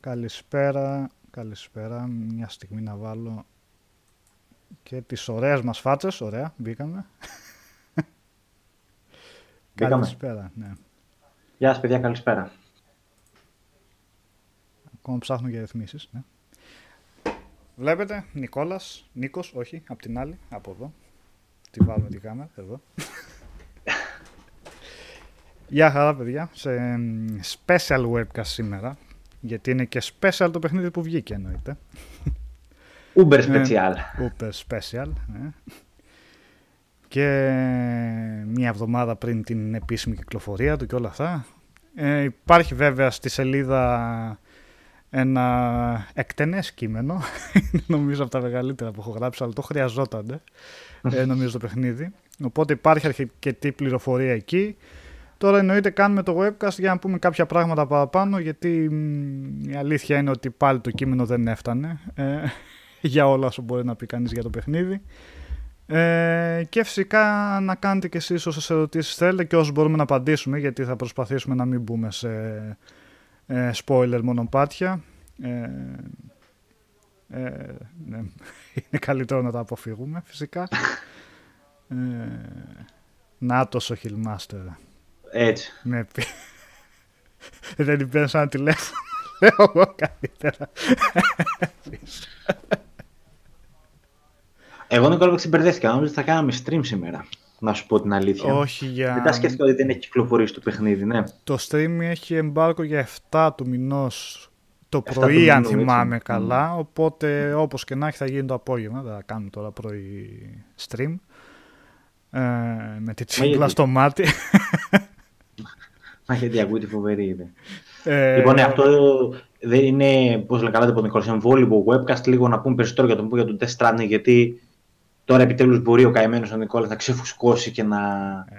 Καλησπέρα, καλησπέρα. Μια στιγμή να βάλω και τις ωραίες μας φάτσες. Ωραία, μπήκαμε. Μπήκαμε. Καλησπέρα, ναι. Γεια σας παιδιά, καλησπέρα. Ακόμα ψάχνω για ρυθμίσεις, ναι. Βλέπετε, Νικόλας, Νίκος, όχι, από την άλλη, από εδώ. Τη βάλουμε την κάμερα, εδώ. Γεια χαρά παιδιά, σε εμ, special webcast σήμερα. Γιατί είναι και special το παιχνίδι που βγήκε εννοείται. Uber Ναι. special. Uber special. Ναι. Και μία εβδομάδα πριν την επίσημη κυκλοφορία του και όλα αυτά. Ε, υπάρχει βέβαια στη σελίδα ένα εκτενές κείμενο. Είναι νομίζω από τα μεγαλύτερα που έχω γράψει, αλλά το χρειαζόταν. Ε, νομίζω το παιχνίδι. Οπότε υπάρχει αρκετή πληροφορία εκεί. Τώρα εννοείται κάνουμε το webcast για να πούμε κάποια πράγματα παραπάνω γιατί μ, η αλήθεια είναι ότι πάλι το κείμενο δεν έφτανε ε, για όλα όσο μπορεί να πει κανείς για το παιχνίδι. Ε, και φυσικά να κάνετε και εσείς όσες ερωτήσεις θέλετε και όσες μπορούμε να απαντήσουμε γιατί θα προσπαθήσουμε να μην μπούμε σε ε, spoiler μονοπάτια. Ε, ε, ναι. Είναι καλύτερο να τα αποφύγουμε φυσικά. Ε, Νάτος ο Hillmaster. Έτσι. Με πει. Δεν την παίρνω σαν τηλέφωνο. Λέω εγώ καλύτερα. Εγώ Νικόλα ξεμπερδέστηκα. Νόμιζα ότι θα κάναμε stream σήμερα. Να σου πω την αλήθεια. Όχι για... Μετά σκέφτηκα ότι δεν έχει κυκλοφορήσει το παιχνίδι, ναι. Το stream έχει εμπάρκο για 7 του μηνός το 7 του πρωί αν μηνού, θυμάμαι έτσι. καλά. Οπότε όπως και να έχει θα γίνει το απόγευμα. Δεν θα κάνουμε τώρα πρωί stream. Ε, με τη τσίπλα γιατί; στο μάτι. Μα γιατί ακούει τη φοβερή ιδέα. Ε, Λοιπόν, ναι, αυτό δεν είναι, πώς λέει καλά το Νικόλα, εμβόλυμο webcast. Λίγο να πούμε περισσότερο για τον, για τον Death Stranding, γιατί τώρα επιτέλους μπορεί ο καημένος ο Νικόλας να ξεφουσκώσει και να,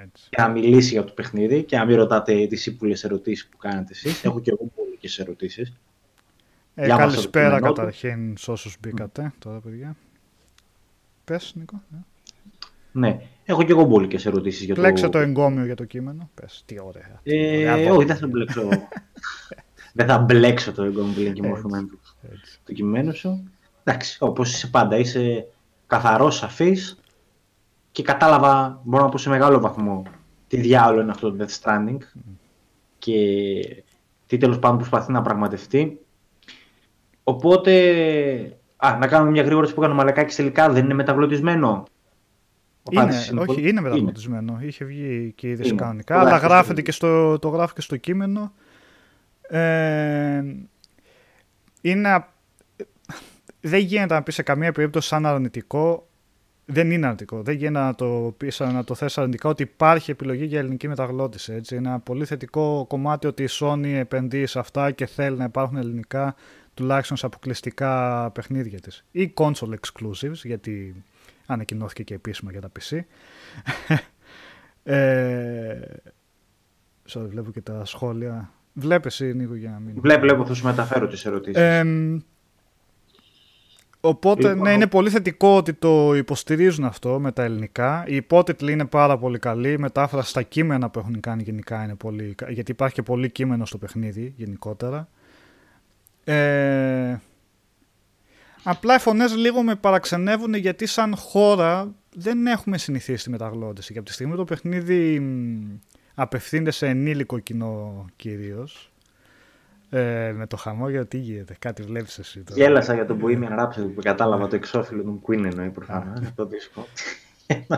έτσι. και να μιλήσει για το παιχνίδι και να μην ρωτάτε τις ύπουλες ερωτήσεις που κάνετε εσείς. Έχω και εγώ πολλέ ερωτήσεις. Ε, Για μας το καλησπέρα κείμενό του. καταρχήν σε όσους μπήκατε τώρα παιδιά. Πες Νίκο. ναι. Ναι, έχω και εγώ μπόλικες ερωτήσεις για Πλέξε το. το εγκόμιο για το κείμενο. Πες, τι ωραία. τι Ε, ωραία όχι, δόντια. δεν θα μπλέξω. δεν θα μπλέξω το εγκόμιο που λένε και Έτσι. μορφωμένο του. Έτσι. Το κειμένο σου. Εντάξει, όπως είσαι πάντα, είσαι καθαρός, σαφής και κατάλαβα, μπορώ να πω σε μεγάλο βαθμό, τι διάολο είναι αυτό το Death Stranding και τι τέλος πάντων προσπαθεί να πραγματευτεί. Οπότε, α, να κάνουμε μια γρήγορη που έκανε ο Μαλακάκης τελικά, δεν είναι μεταγλωτισμένο. Ο Είναι, Πάτης όχι, πολύ- είναι μεταγλωτισμένο. Είχε βγει και είδηση Είναι. κανονικά, Το αλλά γράφει γράφεται στο- και στο, το γράφει και στο κείμενο. Ε, είναι, α- δεν γίνεται να πεις σε καμία περίπτωση σαν αρνητικό. Δεν είναι αρνητικό. Δεν γίνεται να το, πεις, να το θέσει αρνητικά ότι υπάρχει επιλογή για ελληνική μεταγλώτηση. Έτσι. Είναι ένα πολύ θετικό κομμάτι ότι η Sony επενδύει σε αυτά και θέλει να υπάρχουν ελληνικά τουλάχιστον σε αποκλειστικά παιχνίδια της. Ή console exclusives, γιατί ανακοινώθηκε και επίσημα για τα PC. ε, sorry, βλέπω και τα σχόλια. Βλέπεις εσύ, Νίκο, για να μην... Βλέπω, βλέπω, θα σου μεταφέρω τις ερωτήσεις. Εμ, οπότε, Λοιπόν, ναι, ο- είναι πολύ θετικό ότι το υποστηρίζουν αυτό με τα ελληνικά. Οι υπότιτλοι είναι πάρα πολύ καλοί. Η μετάφραση στα κείμενα που έχουν κάνει γενικά είναι πολύ... κα- Γιατί υπάρχει και πολύ κείμενο στο παιχνίδι γενικότερα. Ε, απλά οι φωνές λίγο με παραξενεύουν γιατί σαν χώρα δεν έχουμε συνηθίσει τη μεταγλώτηση. Και από τη στιγμή που το παιχνίδι μ, απευθύνεται σε ενήλικο κοινό κυρίως, ε, με το χαμόγελο τι γίνεται, κάτι βλέπεις εσύ τώρα. Γέλασα για τον Bohemian Rhapsody που κατάλαβα το εξώφυλλο του Queen εννοεί προφανώς, είναι το δίσκο.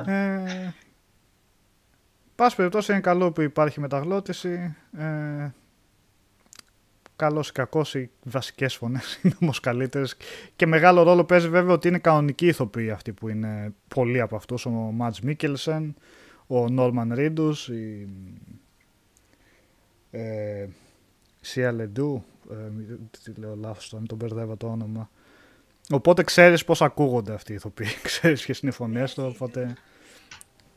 Ε, πάση περιπτώσει είναι καλό που υπάρχει μεταγλώτηση. Ε, καλός ή κακός οι βασικές φωνές είναι όμως καλύτερες και μεγάλο ρόλο παίζει βέβαια ότι είναι κανονικοί ηθοποιοί αυτοί που είναι πολλοί από αυτούς ο Μάτς Μίκελσεν, ο Νόρμαν Ρίντους, η ε, Σία Λεντού, ε, μη- τι λέω λάθος τώρα, μην τον μπερδεύω το όνομα. Οπότε ξέρεις πώς ακούγονται αυτοί οι ηθοποιοί, ξέρεις ποιες είναι οι φωνές του, οπότε...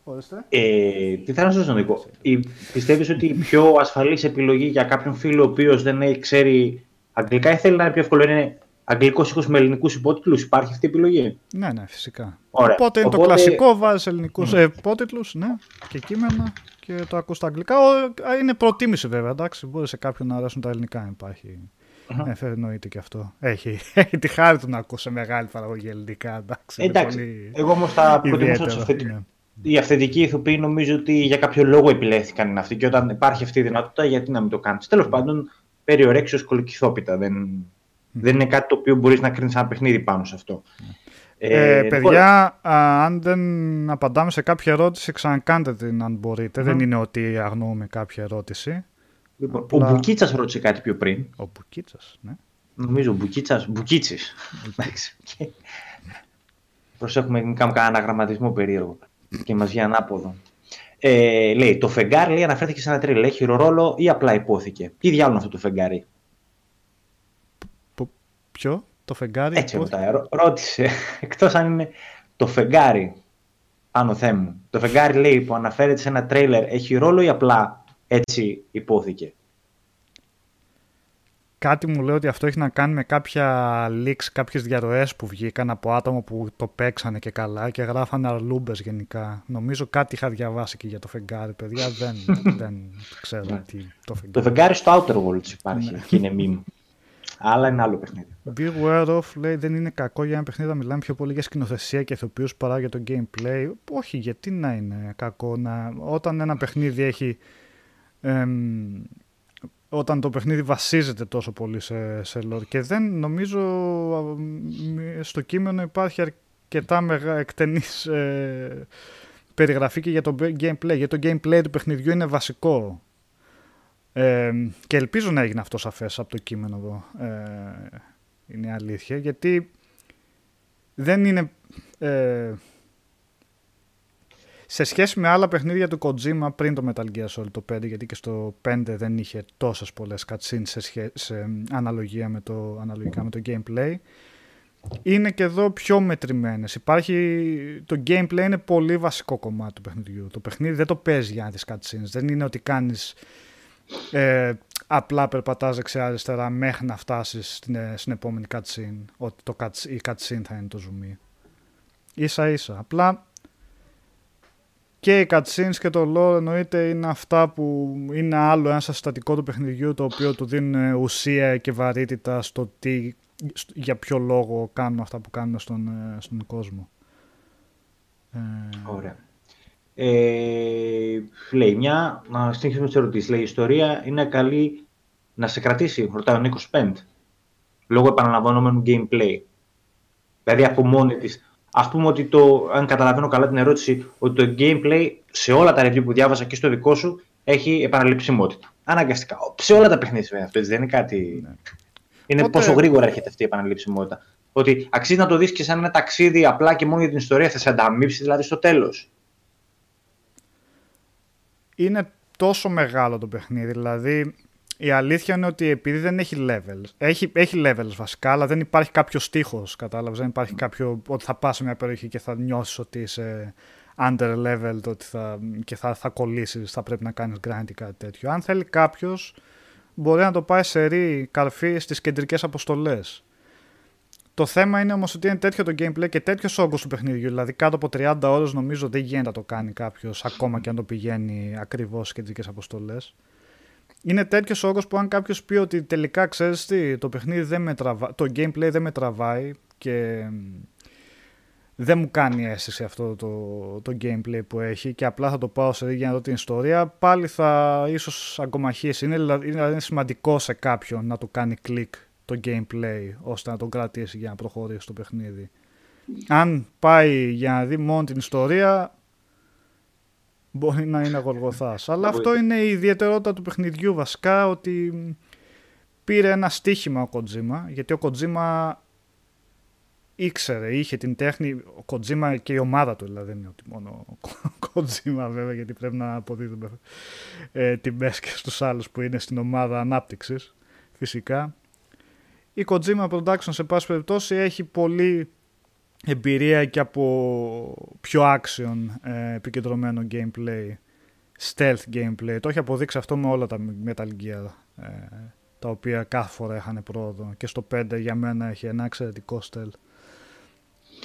Ορίστε. Ε, τι θέλω να σας Νίκο. Η- Πιστεύεις ότι η πιο ασφαλής επιλογή για κάποιον φίλο ο οποίος δεν έχει, ξέρει αγγλικά ή θέλει να είναι πιο εύκολο είναι αγγλικός ήχος με ελληνικούς υπότιτλους; Υπάρχει αυτή η επιλογή; Ναι, ναι, φυσικά. Ωραία. Οπότε είναι το Οπότε- κλασικό, βάζεις ελληνικούς ε, υπότιτλους, ναι, και κείμενα και το ακούς στα αγγλικά. Ο, α, είναι προτίμηση βέβαια, εντάξει, μπορεί σε κάποιον να αρέσουν τα ελληνικά, αν υπάρχει Ε, εννοείται και αυτό. Έχει, έχει τη χάρη του να ακούσει μεγάλη παραγωγή ελληνικά. Εντάξει, εντάξει πολύ... εγώ όμως θα προτιμούσα του αυθεντικού. Ναι. Οι αυθεντικοί ηθοποιοί νομίζω ότι για κάποιο λόγο επιλέχθηκαν είναι αυτοί και όταν υπάρχει αυτή η δυνατότητα, γιατί να μην το κάνεις. Τέλος πάντων, περιορέξιο κολοκυθόπιτα. Δεν, δεν είναι κάτι το οποίο μπορείς να κρίνεις ένα παιχνίδι πάνω σε αυτό. Ε, ε, παιδιά, α, αν δεν απαντάμε σε κάποια ερώτηση, ξανακάντε την αν μπορειτε Δεν είναι ότι αγνοούμε κάποια ερώτηση. Λοιπόν, Απλά... Ο Μπουκίτσας ρώτησε κάτι πιο πριν. Ο Μπουκίτσας, ναι. Νομίζω ο Μπουκίτσα. Μπουκίτσι. Προσέχουμε, μην κάνουμε κανένα αναγραμματισμό περίεργο και μας βγει ανάποδο. Ε, λέει, το φεγγάρι λέει, αναφέρθηκε σε ένα τρίλ. Έχει ρόλο ή απλά υπόθηκε. Τι διάλογο αυτό το φεγγάρι. Ποιο, το φεγγάρι. Έτσι ρωτάει. Ρώτησε, εκτός αν είναι το φεγγάρι πάνω θέμου. Το φεγγάρι λέει που αναφέρεται σε ένα τρέιλερ έχει ρόλο ή απλά έτσι υπόθηκε; Κάτι μου λέει ότι αυτό έχει να κάνει με κάποια leaks, κάποιες διαρροές που βγήκαν από άτομα που το παίξανε και καλά και γράφανε αρλούμπες γενικά. Νομίζω κάτι είχα διαβάσει και για το φεγγάρι, παιδιά. δεν, δεν ξέρω ναι. τι το φεγγάρι. Το φεγγάρι στο Outer Worlds υπάρχει ναι. και είναι meme. Αλλά είναι άλλο παιχνίδι. Beware of λέει δεν είναι κακό για ένα παιχνίδι να μιλάμε πιο πολύ για σκηνοθεσία και ηθοποιούς παρά για το gameplay. Όχι, γιατί να είναι κακό να... όταν ένα παιχνίδι έχει. Εμ, όταν το παιχνίδι βασίζεται τόσο πολύ σε, σε lore και δεν νομίζω στο κείμενο υπάρχει αρκετά μεγα, εκτενής ε, περιγραφή και για το gameplay. Για το gameplay του παιχνιδιού είναι βασικό ε, και ελπίζω να έγινε αυτό σαφές από το κείμενο εδώ. Ε, είναι αλήθεια. Γιατί δεν είναι... Ε, σε σχέση με άλλα παιχνίδια του Kojima πριν το Metal Gear Solid το 5, γιατί και στο 5 δεν είχε τόσες πολλές cutscenes σε, σε αναλογία με το, αναλογικά με το gameplay, είναι και εδώ πιο μετρημένες. Υπάρχει, το gameplay είναι πολύ βασικό κομμάτι του παιχνιδιού. Το παιχνίδι δεν το παίζει για τις cutscenes. Δεν είναι ότι κάνεις ε, απλά περπατάς δεξιά αριστερά μέχρι να φτάσεις στην, ε, στην επόμενη cutscene ότι το, η cutscene θα είναι το zoom. Ίσα ίσα. Απλά και οι cutscenes και το lore εννοείται είναι αυτά που είναι άλλο ένα συστατικό του παιχνιδιού το οποίο του δίνουν ουσία και βαρύτητα στο τι, για ποιο λόγο κάνουμε αυτά που κάνουμε στον, ε, στον κόσμο. Ε, Ωραία. Ε, λέει μια, να συνεχίσουμε τις ερωτήσεις. Λέει: Η ιστορία είναι καλή να σε κρατήσει, ρωτάει ο Νίκος Πεντ, λόγω επαναλαμβανόμενου gameplay. Δηλαδή από μόνη της. Α πούμε ότι το, αν καταλαβαίνω καλά την ερώτηση, ότι το gameplay σε όλα τα review που διάβασα και στο δικό σου έχει επαναληψιμότητα. Αναγκαστικά. Σε όλα τα παιχνίδια αυτό δεν είναι κάτι. Ναι. Είναι Οπότε... πόσο γρήγορα έρχεται αυτή η επαναληψιμότητα. Ότι αξίζει να το δεις και σαν ένα ταξίδι απλά και μόνο για την ιστορία, θα σε ανταμείψεις δηλαδή στο τέλος είναι τόσο μεγάλο το παιχνίδι. Δηλαδή, η αλήθεια είναι ότι επειδή δεν έχει levels, έχει, έχει levels βασικά, αλλά δεν υπάρχει κάποιος στίχος. Κατάλαβες, δεν υπάρχει κάποιο ότι θα πας σε μια περιοχή και θα νιώσεις ότι είσαι under level ότι θα, και θα, θα κολλήσεις, θα πρέπει να κάνεις grind ή κάτι τέτοιο. Αν θέλει κάποιος, μπορεί να το πάει σε ρί καρφί στις κεντρικές αποστολές. Το θέμα είναι όμως ότι είναι τέτοιο το gameplay και τέτοιος όγκος του παιχνιδιού. Δηλαδή κάτω από 30 ώρες νομίζω δεν γίνεται να το κάνει κάποιος ακόμα και αν το πηγαίνει ακριβώς στις κεντρικές αποστολές. Είναι τέτοιος όγκος που αν κάποιος πει ότι τελικά ξέρεις τι, το παιχνίδι δεν με τραβάει, το gameplay δεν με τραβάει και δεν μου κάνει αίσθηση αυτό το, το gameplay που έχει και απλά θα το πάω σε για να δω την ιστορία, πάλι θα ίσως αγκομαχήσει. Είναι, δηλαδή, είναι σημαντικό σε κάποιον να του κάνει κλικ το gameplay ώστε να τον κρατήσει για να προχωρήσει στο παιχνίδι. Αν πάει για να δει μόνο την ιστορία μπορεί να είναι γολγοθάς. Αλλά αυτό είναι η ιδιαιτερότητα του παιχνιδιού βασικά ότι πήρε ένα στίχημα ο Kojima γιατί ο Kojima ήξερε, είχε την τέχνη, ο Kojima και η ομάδα του δηλαδή δεν είναι ότι μόνο ο Kojima βέβαια γιατί πρέπει να αποδίδουμε ε, τιμές και στους άλλους που είναι στην ομάδα ανάπτυξης φυσικά η Kojima Production σε πάση περιπτώσει έχει πολύ εμπειρία και από πιο action ε, επικεντρωμένο gameplay, stealth gameplay. Το έχει αποδείξει αυτό με όλα τα Metal Gear ε, τα οποία κάθε φορά είχαν πρόοδο και στο 5 για μένα έχει ένα εξαιρετικό stealth.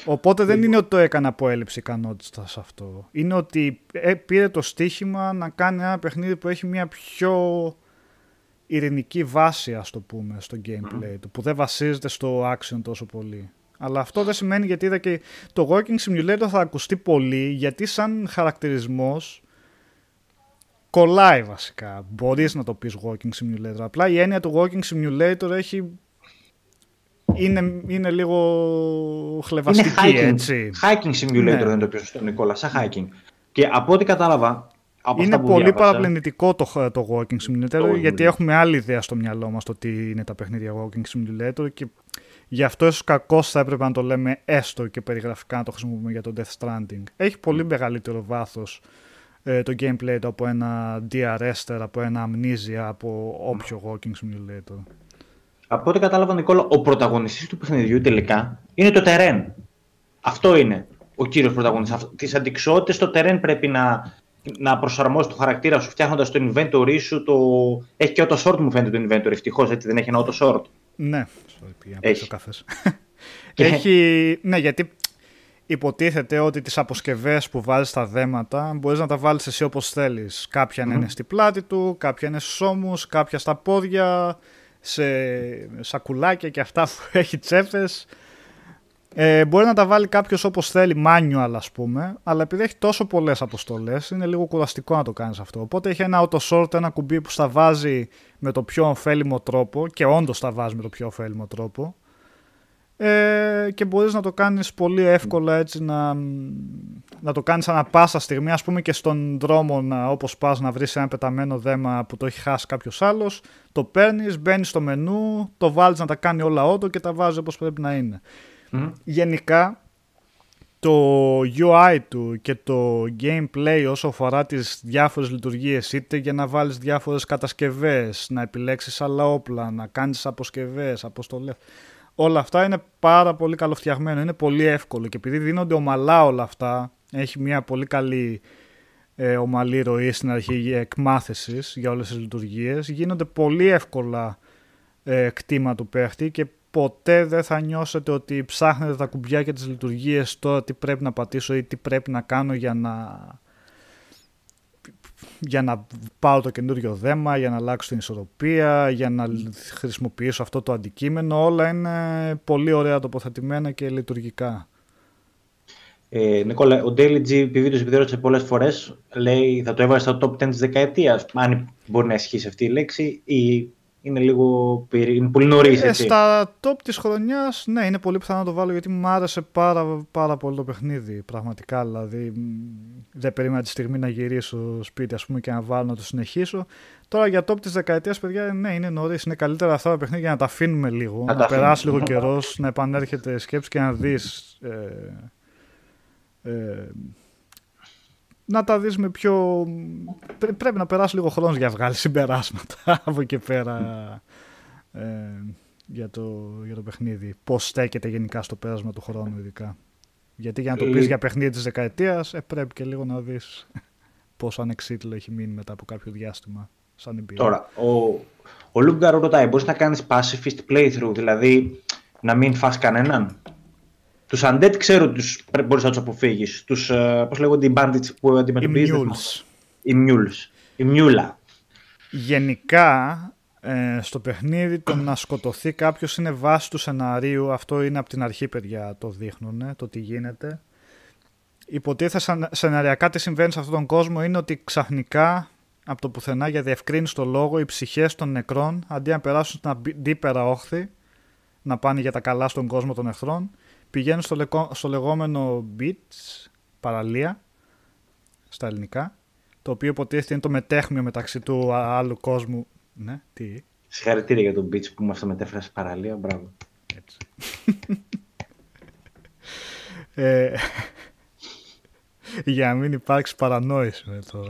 Οπότε δεν είναι ότι το έκανε από έλλειψη ικανότητα σε αυτό. Είναι ότι ε, πήρε το στίχημα να κάνει ένα παιχνίδι που έχει μια πιο ειρηνική βάση, ας το πούμε, στο gameplay του, που δεν βασίζεται στο action τόσο πολύ. Αλλά αυτό δεν σημαίνει γιατί είδα και το Walking Simulator θα ακουστεί πολύ, γιατί σαν χαρακτηρισμός κολλάει βασικά. Μπορείς να το πεις Walking Simulator. Απλά η έννοια του Walking Simulator έχει... Είναι, είναι λίγο χλεβαστική, είναι hiking, έτσι. Hiking Simulator ναι. δεν το πεις σωστό, Νικόλα, σαν hiking. Και από ό,τι κατάλαβα, από είναι αυτά που πολύ διάβασα, παραπλανητικό το, το Walking Simulator, γιατί έχουμε άλλη ιδέα στο μυαλό μας το τι είναι τα παιχνίδια Walking Simulator και γι' αυτό ίσως κακώς θα έπρεπε να το λέμε έστω και περιγραφικά να το χρησιμοποιούμε για το Death Stranding. Έχει πολύ μεγαλύτερο βάθος ε, το gameplay του από ένα DRS, από ένα Amnesia, από όποιο Walking Simulator. Από ό,τι κατάλαβα, Νικόλα, ο πρωταγωνιστής του παιχνιδιού τελικά είναι το terrain. Αυτό είναι ο κύριος πρωταγωνιστής. Τις αντικσότητες στο terrain πρέπει να, να προσαρμόσεις το χαρακτήρα σου φτιάχνοντας το inventory σου. Το... Έχει και auto sort μου φαίνεται το inventory. Ευτυχώς έτσι δεν έχει ένα auto sort. Ναι, sorry, έχει. καφές. έχει, ναι, γιατί υποτίθεται ότι τις αποσκευές που βάζεις στα δέματα μπορείς να τα βάλεις εσύ όπως θέλεις. Κάποια mm-hmm. είναι στη πλάτη του, κάποια είναι στους ώμους, κάποια στα πόδια, σε σακουλάκια και αυτά που έχει τσέπες. Ε, μπορεί να τα βάλει κάποιος όπως θέλει, manual ας πούμε, αλλά επειδή έχει τόσο πολλές αποστολές, είναι λίγο κουραστικό να το κάνεις αυτό. Οπότε έχει ένα auto sort, ένα κουμπί που στα βάζει με το πιο ωφέλιμο τρόπο και όντως τα βάζει με το πιο ωφέλιμο τρόπο. Ε, και μπορείς να το κάνεις πολύ εύκολα έτσι να, να το κάνεις ανα πάσα στιγμή ας πούμε και στον δρόμο να, όπως πας να βρεις ένα πεταμένο δέμα που το έχει χάσει κάποιος άλλος το παίρνεις, μπαίνεις στο μενού το βάλεις να τα κάνει όλα auto και τα βάζει όπως πρέπει να είναι Γενικά, το UI του και το gameplay όσο αφορά τις διάφορες λειτουργίες είτε για να βάλεις διάφορες κατασκευές, να επιλέξεις άλλα όπλα, να κάνεις αποσκευές, αποστολές όλα αυτά είναι πάρα πολύ καλοφτιαγμένο, είναι πολύ εύκολο και επειδή δίνονται ομαλά όλα αυτά έχει μια πολύ καλή ε, ομαλή ροή στην αρχή εκμάθησης για όλες τις λειτουργίες γίνονται πολύ εύκολα ε, κτήμα του παίχτη και ποτέ δεν θα νιώσετε ότι ψάχνετε τα κουμπιά και τις λειτουργίες τώρα τι πρέπει να πατήσω ή τι πρέπει να κάνω για να για να πάω το καινούριο δέμα, για να αλλάξω την ισορροπία, για να χρησιμοποιήσω αυτό το αντικείμενο. Όλα είναι πολύ ωραία τοποθετημένα και λειτουργικά. Ε, Νικόλα, ο Daily G, επειδή το επιδέρωσε πολλές φορές, λέει θα το έβαζε στο top 10 της δεκαετίας, αν μπορεί να ισχύσει αυτή η λέξη, ή είναι λίγο είναι πολύ νωρίς. Ε, στα top της χρονιάς, ναι, είναι πολύ πιθανό να το βάλω γιατί μου άρεσε πάρα, πάρα πολύ το παιχνίδι. Πραγματικά δηλαδή. Δεν περίμενα τη στιγμή να γυρίσω σπίτι ας πούμε, και να βάλω να το συνεχίσω. Τώρα για top της δεκαετίας, παιδιά, ναι, είναι νωρίς. Είναι καλύτερα αυτά τα παιχνίδια για να τα αφήνουμε λίγο. Να, να περάσει λίγο καιρός, να επανέρχεται σκέψη και να δεις. Ε, ε, να τα δεις με πιο... Πρέπει να περάσει λίγο χρόνος για να βγάλεις συμπεράσματα από εκεί πέρα ε, για, το, για το παιχνίδι. Πώς στέκεται γενικά στο πέρασμα του χρόνου ειδικά. Γιατί για να το πεις για παιχνίδι της δεκαετίας ε, πρέπει και λίγο να δεις πόσο ανεξίτηλο έχει μείνει μετά από κάποιο διάστημα σαν εμπειρία. Τώρα, ο, ο Λούγκαρο ρωτάει, μπορείς να κάνεις pacifist playthrough, δηλαδή να μην φας κανέναν; Τους undead ξέρω τους μπορείς να τους αποφύγεις. Τους. Uh, Πώς λέγονται οι bandits που αντιμετωπίζεις. Οι mules. Η μιούλα. Γενικά ε, στο παιχνίδι το να σκοτωθεί κάποιος είναι βάση του σεναρίου. Αυτό είναι από την αρχή, παιδιά, το δείχνουν, το τι γίνεται. Υποτίθεται σεναριακά τι συμβαίνει σε αυτόν τον κόσμο είναι ότι ξαφνικά από το πουθενά για διευκρίνηση το λόγο οι ψυχές των νεκρών αντί να περάσουν στην αντίπερα όχθη να πάνε για τα καλά στον κόσμο των εχθρών πηγαίνουν στο, στο λεγόμενο beach, παραλία, στα ελληνικά, το οποίο υποτίθεται είναι το μετέχμιο μεταξύ του άλλου κόσμου. Ναι, τι; Συγχαρητήρια για τον beach που μας το μετέφρασε παραλία, μπράβο. Έτσι. ε, για να μην υπάρξει παρανόηση με το...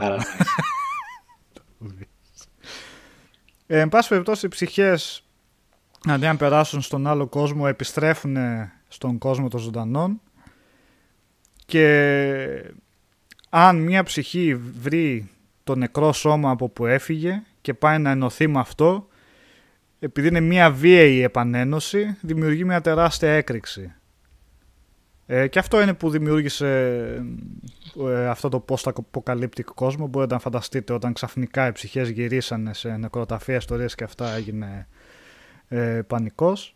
ε, εν πάση περιπτώσει, οι ψυχές αντί να περάσουν στον άλλο κόσμο επιστρέφουν στον κόσμο των ζωντανών και αν μια ψυχή βρει το νεκρό σώμα από που έφυγε και πάει να ενωθεί με αυτό επειδή είναι μια βίαιη επανένωση δημιουργεί μια τεράστια έκρηξη. Ε, και αυτό είναι που δημιούργησε ε, αυτό το post-apocalyptic κόσμο. Μπορείτε να φανταστείτε όταν ξαφνικά οι ψυχές γυρίσανε σε νεκροταφεία ιστορίες και αυτά έγινε ε, πανικός.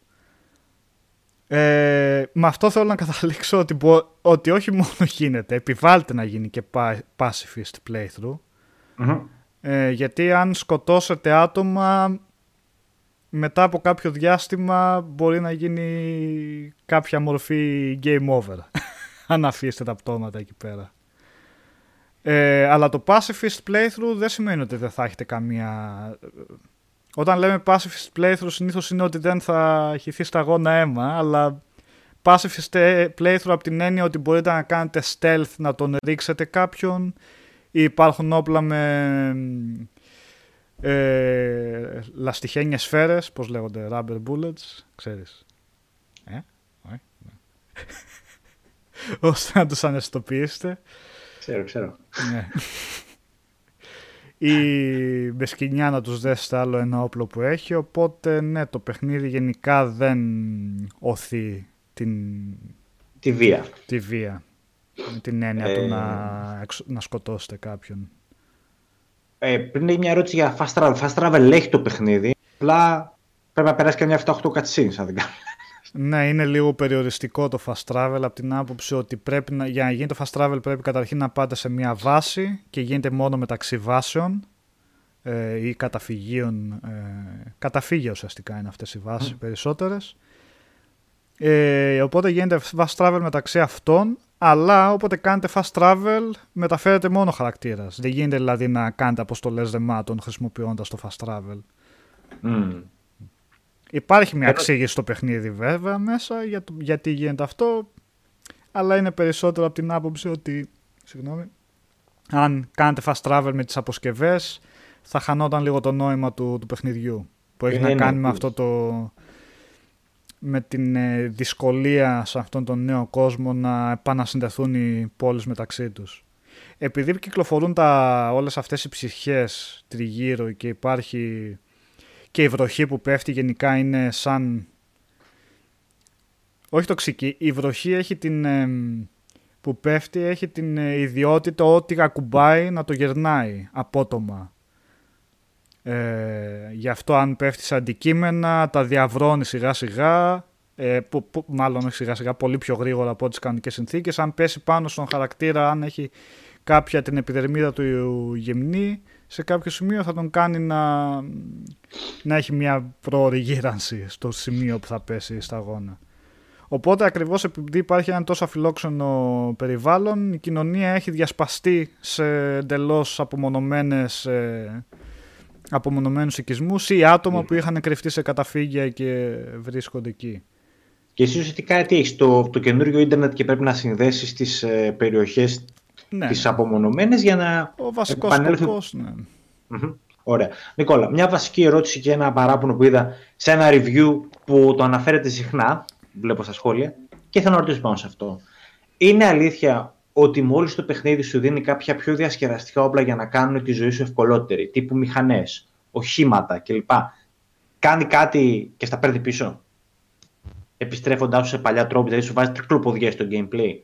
Ε, με αυτό θέλω να καταλήξω ότι, ότι όχι μόνο γίνεται, επιβάλλεται να γίνει και pacifist playthrough. Ε, γιατί αν σκοτώσετε άτομα μετά από κάποιο διάστημα μπορεί να γίνει κάποια μορφή game over. αν αφήσετε τα πτώματα εκεί πέρα. Ε, αλλά το pacifist playthrough δεν σημαίνει ότι δεν θα έχετε καμία... Όταν λέμε pacifist playthrough συνήθως είναι ότι δεν θα χυθεί σταγόνα αίμα, αλλά pacifist playthrough από την έννοια ότι μπορείτε να κάνετε stealth, να τον ρίξετε κάποιον ή υπάρχουν όπλα με ε, λαστιχένιες σφαίρες, πώς λέγονται, rubber bullets, ξέρεις. Ε, όχι. Ναι. Ώστε να τους αναισθητοποιήσετε. Ξέρω, ξέρω. Ναι. Ή με σκηνιά να τους δέσετε άλλο ένα όπλο που έχει, οπότε ναι, το παιχνίδι γενικά δεν οθεί την... Τη βία. Τη βία. Με την έννοια του ε. να, να σκοτώσετε κάποιον. Ε, πριν μια ερώτηση για fast travel. Fast travel έχει το παιχνίδι, απλά πρέπει να περάσει και μια 7-8 cutscenes, αν δεν κάνω. Ναι, είναι λίγο περιοριστικό το fast travel από την άποψη ότι πρέπει να, για να γίνει το fast travel πρέπει καταρχήν να πάτε σε μια βάση και γίνεται μόνο μεταξύ βάσεων ε, ή καταφυγίων. Ε, καταφύγια ουσιαστικά είναι αυτές οι βάσεις mm. περισσότερες. Ε, οπότε γίνεται fast travel μεταξύ αυτών αλλά όποτε κάνετε fast travel, μεταφέρετε μόνο χαρακτήρας. Δεν γίνεται δηλαδή να κάνετε αποστολές δεμάτων χρησιμοποιώντας το fast travel. Mm. Υπάρχει μια εξήγηση στο παιχνίδι βέβαια μέσα για το, γιατί γίνεται αυτό, αλλά είναι περισσότερο από την άποψη ότι, συγγνώμη, αν κάνετε fast travel με τις αποσκευές, θα χανόταν λίγο το νόημα του, του παιχνιδιού. Που έχει να κάνει με αυτό το, με την ε, δυσκολία σε αυτόν τον νέο κόσμο να επανασυνδεθούν οι πόλεις μεταξύ τους. Επειδή κυκλοφορούν τα, όλες αυτές οι ψυχές τριγύρω και υπάρχει και η βροχή που πέφτει γενικά είναι σαν... Όχι τοξική, η βροχή έχει την... που πέφτει έχει την ε, ιδιότητα ότι ακουμπάει να το γερνάει απότομα. Ε, γι' αυτό αν πέφτεις σε αντικείμενα τα διαβρώνεις σιγά σιγά, ε, που, που, μάλλον σιγά σιγά πολύ πιο γρήγορα από τις κανονικές συνθήκες. Αν πέσει πάνω στον χαρακτήρα, αν έχει κάποια την επιδερμίδα του γυμνή, σε κάποιο σημείο θα τον κάνει να, να έχει μια πρόορη γύρανση στο σημείο που θα πέσει στα αγώνα. Οπότε ακριβώς επειδή υπάρχει ένα τόσο αφιλόξενο περιβάλλον, η κοινωνία έχει διασπαστεί σε εντελώς απομονωμένες ε, απομονωμένους οικισμούς ή άτομα ναι. που είχαν κρυφτεί σε καταφύγια και βρίσκονται εκεί. Και εσύ ουσιαστικά τι έχεις, το, το καινούριο ίντερνετ και πρέπει να συνδέσεις τις ε, περιοχές ναι. τις απομονωμένες για να Ο βασικός σκοπός, ναι. Ωραία. Νικόλα, μια βασική ερώτηση και ένα παράπονο που είδα σε ένα review που το αναφέρεται συχνά, βλέπω στα σχόλια, και θα να ρωτήσω πάνω σε αυτό. Είναι αλήθεια ότι μόλις το παιχνίδι σου δίνει κάποια πιο διασκεδαστικά όπλα για να κάνουν τη ζωή σου ευκολότερη, τύπου μηχανές, οχήματα κλπ. Κάνει κάτι και στα παίρνει πίσω. Επιστρέφοντάς σου σε παλιά τρόπο, δηλαδή σου βάζει τρικλοποδιές στο gameplay;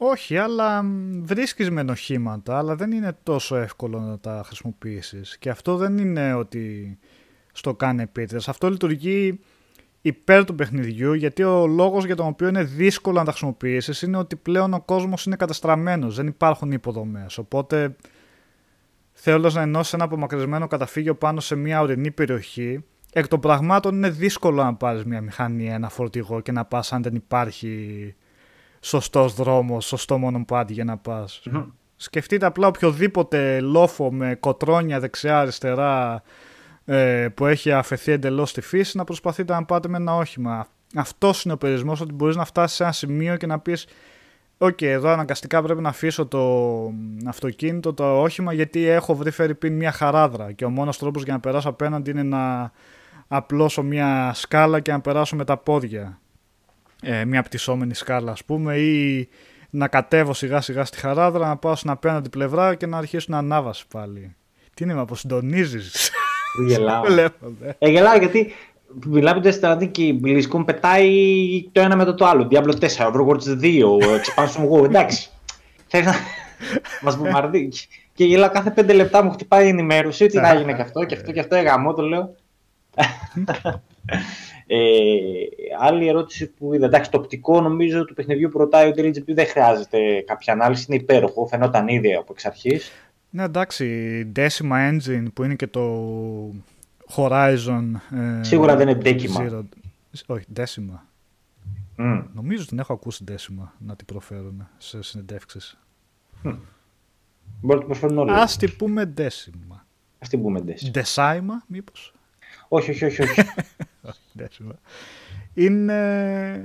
Όχι, αλλά βρίσκεις με οχήματα, αλλά δεν είναι τόσο εύκολο να τα χρησιμοποιήσεις. Και αυτό δεν είναι ότι στο κάνει επίτηδες. Αυτό λειτουργεί υπέρ του παιχνιδιού, γιατί ο λόγος για τον οποίο είναι δύσκολο να τα χρησιμοποιήσεις είναι ότι πλέον ο κόσμος είναι καταστραμμένος, δεν υπάρχουν υποδομές. Οπότε θέλοντας να ενώσεις ένα απομακρυσμένο καταφύγιο πάνω σε μια ορεινή περιοχή, εκ των πραγμάτων είναι δύσκολο να πάρεις μια μηχανή, ένα φορτηγό και να πας αν δεν υπάρχει σωστός δρόμος, σωστό μονοπάτι για να πας. Σκεφτείτε απλά οποιοδήποτε λόφο με κοτρόνια δεξιά-αριστερά ε, που έχει αφεθεί εντελώς στη φύση να προσπαθείτε να πάτε με ένα όχημα. Αυτός είναι ο περιορισμός, ότι μπορείς να φτάσεις σε ένα σημείο και να πεις: Οκ, εδώ αναγκαστικά πρέπει να αφήσω το αυτοκίνητο, το όχημα, γιατί έχω βρει φερ' ειπείν μια χαράδρα. Και ο μόνος τρόπος για να περάσω απέναντι είναι να απλώσω μια σκάλα και να περάσω με τα πόδια. Ε, μια πτυσσόμενη σκάλα, ας πούμε, ή να κατέβω σιγά σιγά στη χαράδρα, να πάω στην απέναντι πλευρά και να αρχίσω να ανάβαση πάλι. Τι είναι, με αποσυντονίζει. Γελάω. ε, γελάω γιατί Μιλάμε για Stranding και η BlizzCon πετάει το ένα μετά το άλλο. Diablo 4, Overwatch 2, Expansion WoW, εντάξει. Θέλεις να μας βομβαρδεί. Και γελάω κάθε πέντε λεπτά μου χτυπάει η ενημέρωση ότι θα γίνει και αυτό και αυτό και αυτό. Εγαμώ το λέω. ε, άλλη ερώτηση που είδα. Εντάξει, το οπτικό νομίζω του παιχνιδιού που ρωτάει ο DLGP δεν χρειάζεται κάποια ανάλυση. Είναι υπέροχο. Φαινόταν ήδη από εξ αρχής. Ναι, εντάξει. Decima Engine που είναι και το Horizon. Ε, Σίγουρα δεν είναι Decima. Όχι, Decima. Mm. Νομίζω ότι την έχω ακούσει Decima να την προφέρουν σε συνεντεύξεις. Mm. Μπορεί να την προφέρουν όλοι. Α την πούμε Decima. Α την πούμε Decima. Decima, μήπως. Όχι, όχι, όχι. όχι. είναι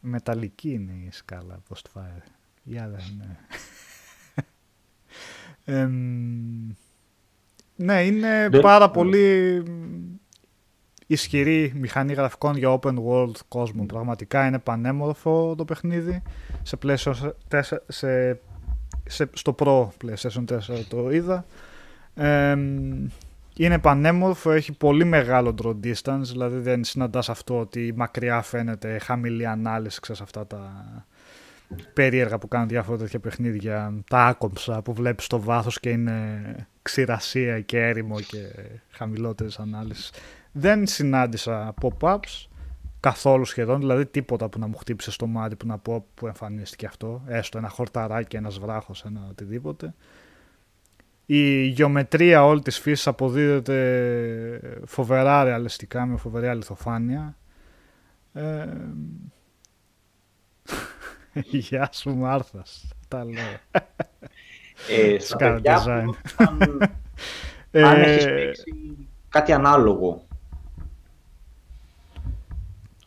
μεταλλική είναι η σκάλα Postfire. Για δεν ε, ναι, είναι πάρα πολύ ισχυρή μηχανή γραφικών για open world κόσμο. Πραγματικά είναι πανέμορφο το παιχνίδι. Σε PlayStation 4, σε, σε, στο Pro PlayStation 4 το είδα. Είναι πανέμορφο, έχει πολύ μεγάλο draw distance, δηλαδή δεν συναντάς αυτό ότι μακριά φαίνεται χαμηλή ανάλυση σε αυτά τα περίεργα που κάνουν διάφορα τέτοια παιχνίδια, τα άκομψα που βλέπεις στο βάθος και είναι ξηρασία και έρημο και χαμηλότερες ανάλυσεις. Δεν συνάντησα pop-ups καθόλου σχεδόν, δηλαδή τίποτα που να μου χτύπησε στο μάτι που να πω που εμφανίστηκε αυτό, έστω ένα χορταράκι, ένας βράχος, ένα οτιδήποτε. Η γεωμετρία όλης της φύσης αποδίδεται φοβερά ρεαλιστικά με φοβερή αληθοφάνεια. Ε, Γεια σου Μάρθας, τα λέω. Ε, στα παιδιά αν, αν έχεις ε, παίξει κάτι ανάλογο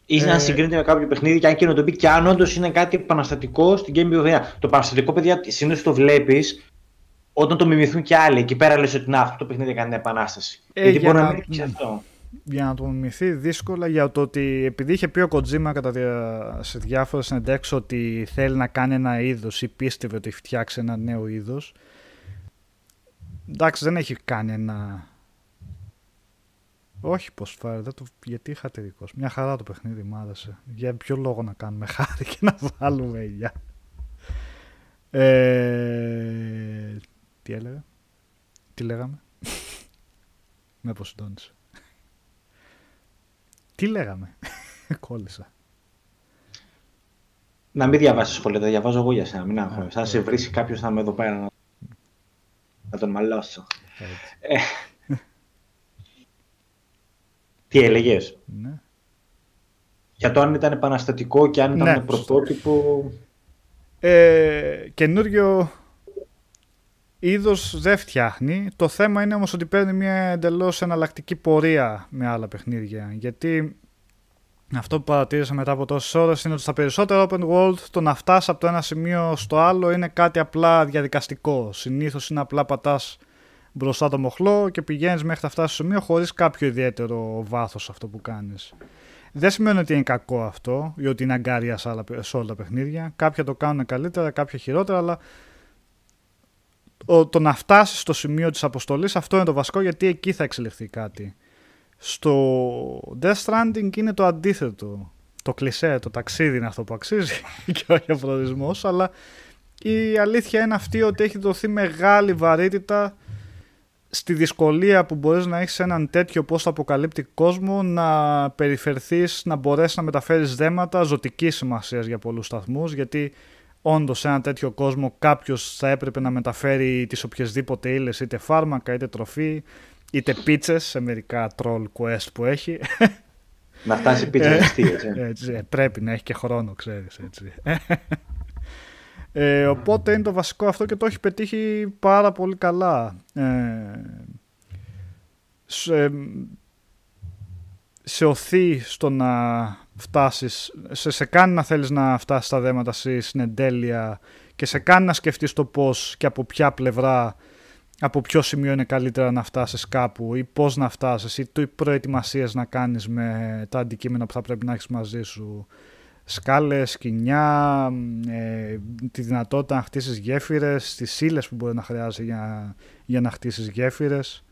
ή να ε, συγκρίνεται με κάποιο παιχνίδι και αν και να το πει και αν όντως είναι κάτι επαναστατικό στην game βιομηχανία. Το επαναστατικό, παιδιά, συνήθως το βλέπεις όταν το μιμηθούν και άλλοι. Εκεί πέρα λες ότι να, αυτό το παιχνίδι κάνει επανάσταση. Ε, Γιατί μπορεί να μην έχει αυτό για να το μιμηθεί δύσκολα για το ότι επειδή είχε πει ο Kojima κατά δια, σε διάφορες συνεντεύξεις ότι θέλει να κάνει ένα είδος ή πίστευε ότι έχει φτιάξει ένα νέο είδος εντάξει δεν έχει κάνει ένα όχι πως φάρε, δεν το... γιατί είχατε δικό Μια χαρά το παιχνίδι μου άρεσε. Για ποιο λόγο να κάνουμε χάρη και να βάλουμε για. Ε... Τι έλεγα, τι λέγαμε; Με αποσυντώνησε. Τι λέγαμε; Κόλλησα. Να μην διαβάσεις σχόλια, τα διαβάζω εγώ για σένα. Μην αγχώνεσαι. Αν σε βρει κάποιος θα είμαι εδώ πέρα να, να τον μαλώσω. Ε... Τι έλεγες; Ναι. Για το αν ήταν επαναστατικό και αν ήταν ναι, πρωτότυπο. Ε, καινούριο είδος δεν φτιάχνει. Το θέμα είναι όμως ότι παίρνει μια εντελώς εναλλακτική πορεία με άλλα παιχνίδια. Γιατί αυτό που παρατήρησα μετά από τόσες ώρες είναι ότι στα περισσότερα open world το να φτάσεις από το ένα σημείο στο άλλο είναι κάτι απλά διαδικαστικό. Συνήθως είναι απλά πατάς μπροστά το μοχλό και πηγαίνεις μέχρι να φτάσει στο σημείο χωρίς κάποιο ιδιαίτερο βάθος αυτό που κάνεις. Δεν σημαίνει ότι είναι κακό αυτό ή ότι είναι αγκάρια σε όλα τα παιχνίδια. Κάποια το κάνουν καλύτερα, κάποια χειρότερα, αλλά το να φτάσεις στο σημείο της αποστολής αυτό είναι το βασικό γιατί εκεί θα εξελιχθεί κάτι. Στο Death Stranding είναι το αντίθετο. Το κλισέ, το ταξίδι είναι αυτό που αξίζει και όχι ο προορισμός, αλλά η αλήθεια είναι αυτή ότι έχει δοθεί μεγάλη βαρύτητα στη δυσκολία που μπορείς να έχεις έναν τέτοιο πώς αποκαλύπτει κόσμο να περιφερθείς, να μπορέσεις να μεταφέρεις δέματα ζωτικής σημασίας για πολλούς σταθμούς γιατί όντω σε ένα τέτοιο κόσμο κάποιο θα έπρεπε να μεταφέρει τι οποιασδήποτε ύλε, είτε φάρμακα, είτε τροφή, είτε πίτσε σε μερικά troll quest που έχει. Να φτάσει πίτσα ε, έτσι. έτσι. Ε, πρέπει να έχει και χρόνο, ξέρεις, έτσι. Ε, οπότε είναι το βασικό αυτό και το έχει πετύχει πάρα πολύ καλά. Ε, σε, σε οθεί στο να φτάσεις, σε, σε κάνει να θέλεις να φτάσεις στα δέματα στην εντέλεια και σε κάνει να σκεφτείς το πώς και από ποια πλευρά, από ποιο σημείο είναι καλύτερα να φτάσεις κάπου ή πώς να φτάσεις ή τι προετοιμασίες να κάνεις με τα αντικείμενα που θα πρέπει να έχεις μαζί σου. Σκάλες, σκηνιά, ε, τη δυνατότητα να χτίσεις γέφυρες, τις ύλες που μπορεί να χρειάζεσαι για, για να χτίσεις γέφυρες.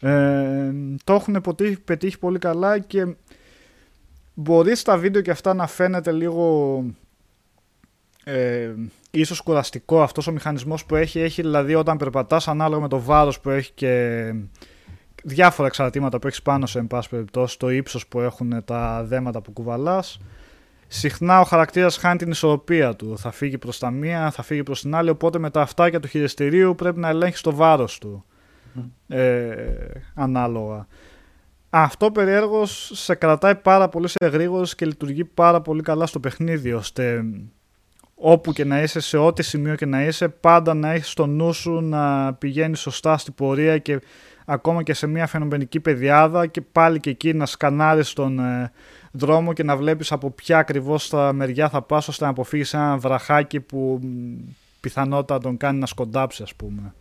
Ε, το έχουν πετύχει πολύ καλά και μπορεί στα βίντεο και αυτά να φαίνεται λίγο ε, ίσως κουραστικό αυτός ο μηχανισμός που έχει, έχει δηλαδή όταν περπατάς ανάλογα με το βάρος που έχει και διάφορα εξαρτήματα που έχεις πάνω σε εν πάση περιπτώσει, το ύψος που έχουν τα δέματα που κουβαλάς συχνά ο χαρακτήρας χάνει την ισορροπία του. Θα φύγει προς τα μία, θα φύγει προς την άλλη, οπότε με τα αυτάκια του χειριστηρίου πρέπει να ελέγχεις το βάρος του. Ε, ανάλογα. Αυτό περιέργως σε κρατάει πάρα πολύ σε γρήγορος και λειτουργεί πάρα πολύ καλά στο παιχνίδι, ώστε όπου και να είσαι, σε ό,τι σημείο και να είσαι, πάντα να έχεις στο νου σου να πηγαίνει σωστά στην πορεία και ακόμα και σε μια φαινομενική πεδιάδα και πάλι και εκεί να σκανάρεις τον ε, δρόμο και να βλέπεις από ποια ακριβώς τα μεριά θα πας ώστε να αποφύγεις ένα βραχάκι που πιθανότατα τον κάνει να σκοντάψει ας πούμε.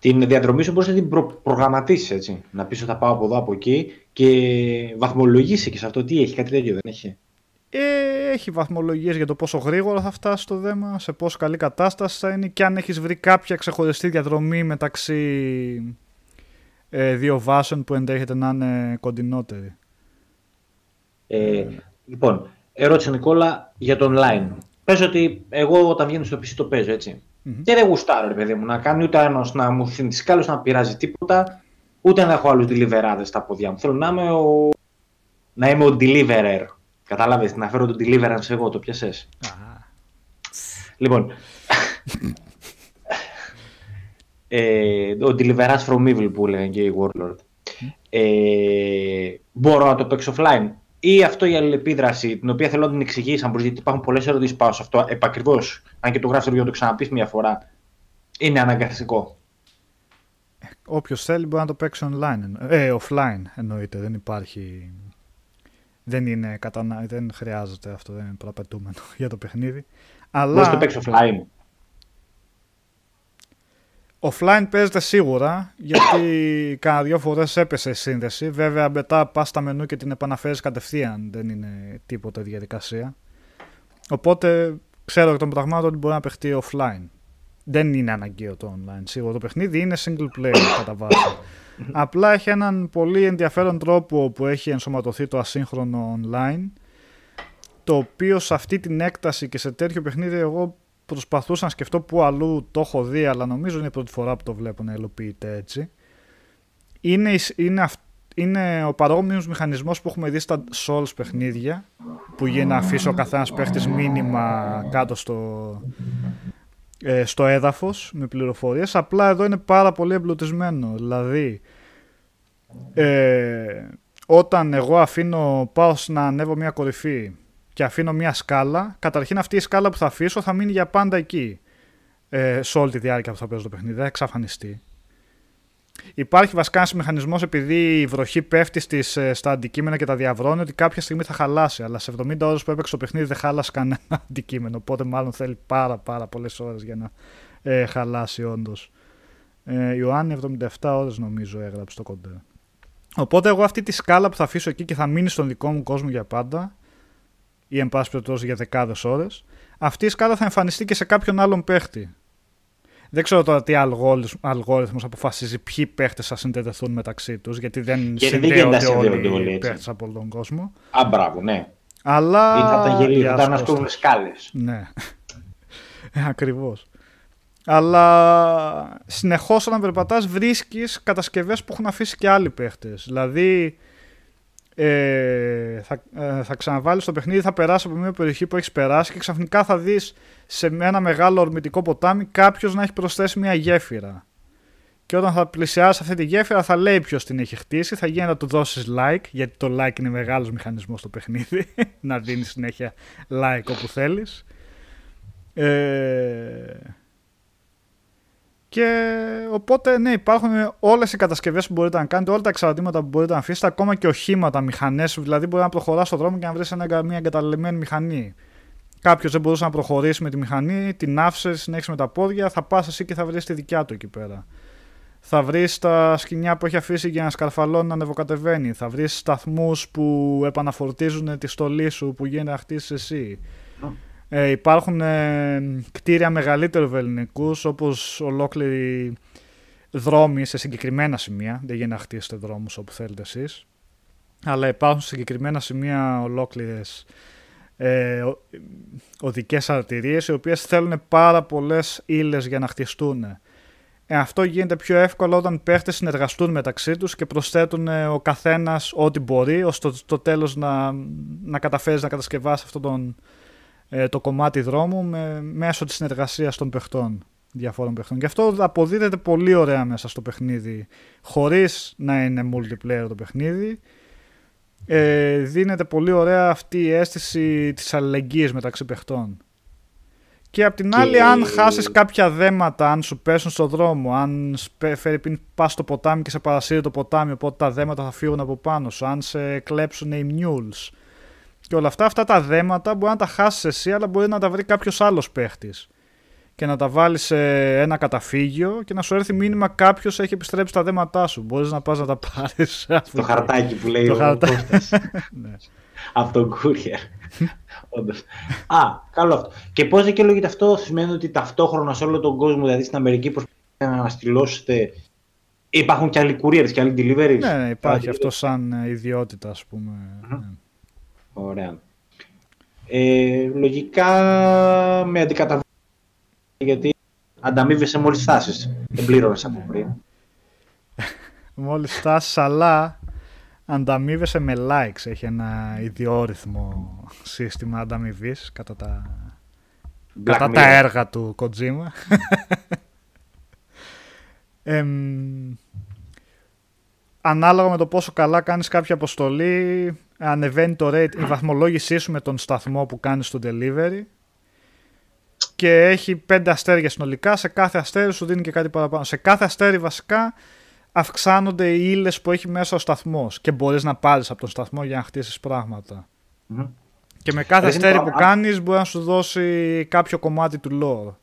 Την διαδρομή σου μπορείς να την προ- προγραμματίσεις έτσι. Να πεις ότι θα πάω από εδώ από εκεί και βαθμολογήσει και σε αυτό τι έχει, κάτι τέτοιο δεν έχει; Ε, έχει βαθμολογίες για το πόσο γρήγορα θα φτάσεις το δέμα, σε πόσο καλή κατάσταση θα είναι και αν έχεις βρει κάποια ξεχωριστή διαδρομή μεταξύ ε, δύο βάσεων που ενδέχεται να είναι κοντινότεροι. Ε, λοιπόν, ερώτηση Νικόλα για το online. Πες ότι εγώ όταν βγαίνω στο PC το παίζω έτσι. Mm-hmm. Και δεν γουστάρω, ρε παιδί μου, να κάνει ούτε ένας να μου συνηθίσει άλλος να πειράζει τίποτα, ούτε να έχω άλλους deliverάδε στα πόδια μου. Θέλω να είμαι ο, να είμαι ο deliverer. Κατάλαβες, να φέρω το deliverance εγώ, το πιασέ. λοιπόν. ε, ο deliverance from evil που λέγανε και οι Warlord. Ε, μπορώ να το παίξω offline. Ή αυτό η αλληλεπίδραση, την οποία θέλω να την εξηγήσει, αν μπορείς, γιατί υπάρχουν πολλές ερωτήσεις πάνω σε αυτό, επακριβώς, αν και το γράφεις για να το ξαναπείς μια φορά, είναι αναγκαστικό. Όποιος θέλει μπορεί να το παίξει online. Ε, offline εννοείται. Δεν υπάρχει. Δεν, είναι κατανα... δεν χρειάζεται αυτό, δεν είναι προαπαιτούμενο για το παιχνίδι. Αλλά... Μπορείς να το παίξεις offline. Offline παίζεται σίγουρα, γιατί κάνα δύο φορές έπεσε η σύνδεση. Βέβαια μετά πας στα μενού και την επαναφέρεις κατευθείαν, δεν είναι τίποτα διαδικασία. Οπότε ξέρω εκ των πραγμάτων ότι μπορεί να παιχτεί offline. Δεν είναι αναγκαίο το online. Σίγουρα το παιχνίδι είναι single player κατά βάση. Απλά έχει έναν πολύ ενδιαφέρον τρόπο που έχει ενσωματωθεί το ασύγχρονο online το οποίο σε αυτή την έκταση και σε τέτοιο παιχνίδι εγώ προσπαθούσα να σκεφτώ πού αλλού το έχω δει, αλλά νομίζω είναι η πρώτη φορά που το βλέπω να υλοποιείται έτσι. Είναι, είναι, είναι ο παρόμοιος μηχανισμός που έχουμε δει στα Souls παιχνίδια, που γίνει να αφήσει ο καθένας παίχτης μήνυμα κάτω στο, ε, στο έδαφος με πληροφορίες, απλά εδώ είναι πάρα πολύ εμπλουτισμένο. Δηλαδή, ε, όταν εγώ αφήνω, πάω να ανέβω μια κορυφή και αφήνω μια σκάλα, καταρχήν αυτή η σκάλα που θα αφήσω θα μείνει για πάντα εκεί. Ε, σε όλη τη διάρκεια που θα παίζω το παιχνίδι, δεν θα εξαφανιστεί. Υπάρχει βασικάς ένα μηχανισμός επειδή η βροχή πέφτει στις, ε, στα αντικείμενα και τα διαβρώνει ότι κάποια στιγμή θα χαλάσει. Αλλά σε 70 ώρες που έπαιξε το παιχνίδι δεν χάλασε κανένα αντικείμενο. Οπότε μάλλον θέλει πάρα πάρα πολλές ώρες για να ε, χαλάσει όντως. Ε, Ιωάννη 77 ώρες νομίζω έγραψε το κοντέρ. Οπότε εγώ αυτή τη σκάλα που θα αφήσω εκεί και θα μείνει στον δικό μου κόσμο για πάντα ή εν πάση περιπτώσει για δεκάδες ώρες, αυτή η σκάλα θα εμφανιστεί και σε κάποιον άλλον παίχτη. Δεν ξέρω τώρα τι αλγόριθμος αποφασίζει ποιοι παίχτες θα συνδεθούν μεταξύ τους, γιατί δεν γιατί συνδέονται όλοι, όλοι οι παίχτες από τον κόσμο. Α, μπράβο, ναι. Αλλά. Ή θα τα γελίο, θα να σκούβουν σκάλες. Ναι. Ακριβώς. Αλλά συνεχώς όταν περπατάς βρίσκεις κατασκευές που έχουν αφήσει και άλλοι παίχτες. Δηλαδή, ε, θα, ε, θα ξαναβάλεις το παιχνίδι, θα περάσει από μια περιοχή που έχεις περάσει και ξαφνικά θα δεις σε ένα μεγάλο ορμητικό ποτάμι κάποιος να έχει προσθέσει μια γέφυρα. Και όταν θα πλησιάσει αυτή τη γέφυρα, θα λέει ποιος την έχει χτίσει, θα γίνει να του δώσεις like, γιατί το like είναι μεγάλος μηχανισμός στο παιχνίδι. να δίνεις συνέχεια like όπου θέλεις. Ε, και οπότε, ναι, υπάρχουν όλες οι κατασκευές που μπορείτε να κάνετε, όλα τα εξαρτήματα που μπορείτε να αφήσετε, ακόμα και οχήματα, μηχανές. Δηλαδή, μπορεί να προχωρά στον δρόμο και να βρεις μια εγκαταλελειμμένη μηχανή. Κάποιος δεν μπορούσε να προχωρήσει με τη μηχανή, την άφησε, συνέχισε με τα πόδια, θα πας εσύ και θα βρεις τη δικιά του εκεί πέρα. Θα βρεις τα σκηνιά που έχει αφήσει για να σκαρφαλώνει να ανεβοκατεβαίνει. Θα βρεις σταθμούς που επαναφορτίζουν τη στολή σου που γίνεται να χτίσεις εσύ. Ε, υπάρχουν ε, κτίρια μεγαλύτερου ελληνικού, όπως ολόκληρη δρόμοι σε συγκεκριμένα σημεία. Δεν γίνεται να χτίσετε δρόμους όπου θέλετε εσείς. Αλλά υπάρχουν συγκεκριμένα σημεία ολόκληρες ε, οδικές αρτηρίες οι οποίες θέλουν πάρα πολλές ύλες για να χτιστούν. Ε, αυτό γίνεται πιο εύκολο όταν οι παίχτες συνεργαστούν μεταξύ τους και προσθέτουν ε, ο καθένας ό,τι μπορεί ώστε στο τέλος να, να καταφέρεις να κατασκευάσεις αυτό τον, ε, το κομμάτι δρόμου με, μέσω της συνεργασίας των παιχτών διαφόρων παιχτών. Και αυτό αποδίδεται πολύ ωραία μέσα στο παιχνίδι χωρίς να είναι multiplayer το παιχνίδι. Ε, δίνεται πολύ ωραία αυτή η αίσθηση της αλληλεγγύης μεταξύ παιχτών. Και απ' την άλλη, αν χάσεις κάποια δέματα, αν σου πέσουν στο δρόμο, αν φέρει πριν πας στο ποτάμι και σε παρασύρει το ποτάμι, οπότε τα δέματα θα φύγουν από πάνω σου, αν σε κλέψουν οι mules και όλα αυτά, αυτά τα δέματα μπορεί να τα χάσεις εσύ, αλλά μπορεί να τα βρει κάποιος άλλος παίχτης. Και να τα βάλεις σε ένα καταφύγιο και να σου έρθει μήνυμα κάποιος έχει επιστρέψει τα δέματά σου. Μπορείς να πας να τα πάρεις. Το χαρτάκι που λέει το ο ναι. Από τον courier. Α, καλό αυτό. Και πώς δικαιολογείται αυτό, σημαίνει ότι ταυτόχρονα σε όλο τον κόσμο, δηλαδή στην Αμερική, προσπαθείτε να αναστηλώσετε. Υπάρχουν και άλλοι couriers και άλλοι deliveries; Ναι, ναι υπάρχει αυτό σαν ιδιότητα, ας πούμε. Ναι. Ωραία. Ε, λογικά με αντικαταβολή γιατί ανταμείβεσαι μόλις φτάσεις. Δεν πλήρωνες από πριν. μόλις φτάσεις, αλλά ανταμείβεσαι με likes. Έχει ένα ιδιόρυθμο σύστημα ανταμοιβής κατά τα, κατά τα έργα του Kojima. ανάλογα με το πόσο καλά κάνεις κάποια αποστολή, ανεβαίνει το rate, η βαθμολόγησή σου με τον σταθμό που κάνεις το delivery και έχει πέντε αστέρια συνολικά, σε κάθε αστέρι σου δίνει και κάτι παραπάνω. Σε κάθε αστέρι βασικά αυξάνονται οι ύλες που έχει μέσα ο σταθμός και μπορείς να πάρεις από τον σταθμό για να χτίσεις Και με κάθε αστέρι που κάνεις μπορεί να σου δώσει κάποιο κομμάτι του lore.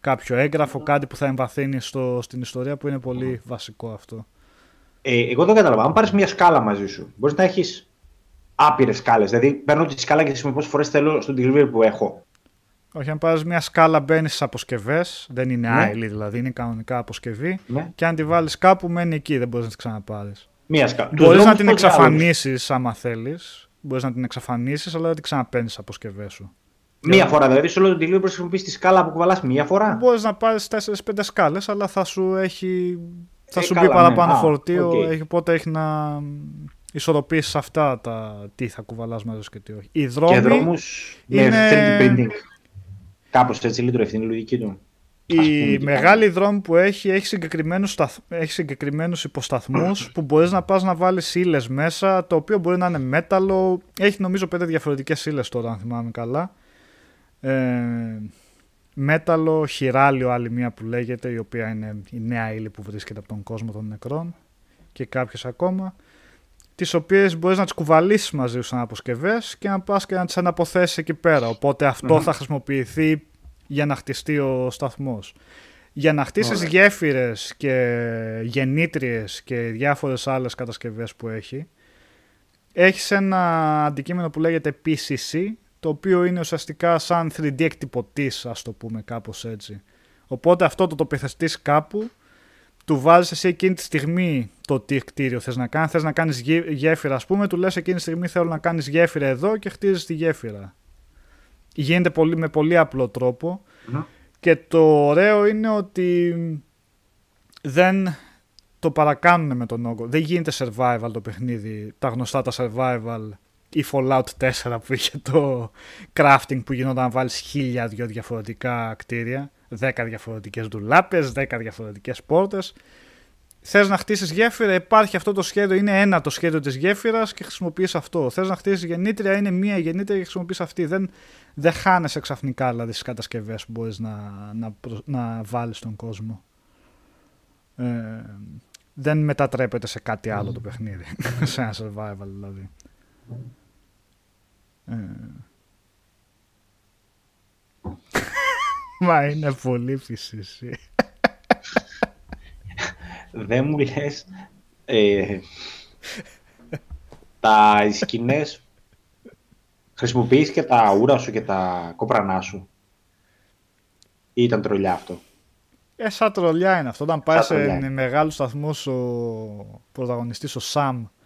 Κάποιο έγγραφο, κάτι που θα εμβαθύνει στο, στην ιστορία που είναι πολύ βασικό αυτό. Ε, εγώ δεν καταλαβαίνω. Αν πάρεις μια σκάλα μαζί σου, μπορείς να έχεις άπειρες σκάλες. Δηλαδή, παίρνω τη σκάλα και χρησιμοποιώ πόσες φορές θέλω στον delivery που έχω. Όχι, αν πάρεις μια σκάλα, μπαίνεις στις αποσκευές. Δεν είναι ναι. δηλαδή, είναι κανονικά αποσκευή. Ναι. Και αν τη βάλεις κάπου, μένει εκεί, δεν μπορείς να τη ξαναπάρεις. Μία σκάλα. Μπορείς να την εξαφανίσεις άμα θέλεις. Μπορείς να την εξαφανίσεις, αλλά δεν την ξαναπαίνει στις αποσκευές σου. Μία φορά δηλαδή, σε όλο το delivery μπορεί να χρησιμοποιήσει τη σκάλα που κουβαλάς μία φορά. Μπορείς να πάρεις 4-5 σκάλες, αλλά θα σου έχει. Θα ε, σου καλά, μπει παραπάνω ναι. φορτίο, okay. έχει, οπότε έχει να ισορροπήσεις αυτά τα τι θα κουβαλάς μαζί σου και τι όχι. Οι δρόμοι και δρόμου είναι... με 3D printing. Κάπως έτσι λειτουργεί αυτή η λογική του. Η μεγάλη δρόμη που έχει έχει συγκεκριμένους, σταθ... έχει συγκεκριμένους υποσταθμούς που μπορείς να πας να βάλεις ύλε μέσα, το οποίο μπορεί να είναι μέταλλο. Έχει νομίζω πέντε διαφορετικές ύλε τώρα, αν θυμάμαι καλά. Ε, μέταλλο, χειράλιο άλλη μία που λέγεται, η οποία είναι η νέα ύλη που βρίσκεται από τον κόσμο των νεκρών και κάποιες ακόμα τις οποίες μπορείς να τις κουβαλήσεις μαζί σου σαν αποσκευές και να πας και να τις αναποθέσεις εκεί πέρα. Οπότε θα χρησιμοποιηθεί για να χτιστεί ο σταθμός. Για να χτίσεις γέφυρες και γεννήτριες και διάφορες άλλες κατασκευές που έχει, έχεις ένα αντικείμενο που λέγεται PCC, το οποίο είναι ουσιαστικά σαν 3D εκτυπωτή, ας το πούμε κάπως έτσι. Οπότε αυτό το τοποθετείς κάπου του βάζεις εσύ εκείνη τη στιγμή το τι κτίριο θες να κάνεις. Θες να κάνεις γέφυρα, ας πούμε, του λες εκείνη τη στιγμή θέλω να κάνεις γέφυρα εδώ και χτίζεις τη γέφυρα. Γίνεται πολύ, με πολύ απλό Και το ωραίο είναι ότι δεν το παρακάνουν με τον όγκο. Δεν γίνεται survival το παιχνίδι. Τα γνωστά τα survival ή Fallout 4 που είχε το crafting που γινόταν να βάλεις χίλια δυο διαφορετικά κτίρια. 10 διαφορετικές ντουλάπες, 10 διαφορετικές πόρτες. Θες να χτίσεις γέφυρα, υπάρχει αυτό το σχέδιο, είναι ένα το σχέδιο της γέφυρας και χρησιμοποιείς αυτό. Θες να χτίσεις γεννήτρια, είναι μία γεννήτρια και χρησιμοποιείς αυτή. Δεν, δεν χάνεσαι ξαφνικά δηλαδή στις κατασκευές που μπορείς να, να, να βάλεις στον κόσμο. Ε, δεν μετατρέπεται σε κάτι άλλο το παιχνίδι, σε ένα survival δηλαδή. Ε, Μα είναι πολύ φυσική. Δεν μου λες ε, τα σκηνές χρησιμοποιείς και τα ούρα σου και τα κόπρανά σου ή ήταν τρολιά αυτό; Ε, σαν τρολιά είναι αυτό. Όταν πάει σε μεγάλους σταθμούς ο πρωταγωνιστής, ο Σαμ, Mm.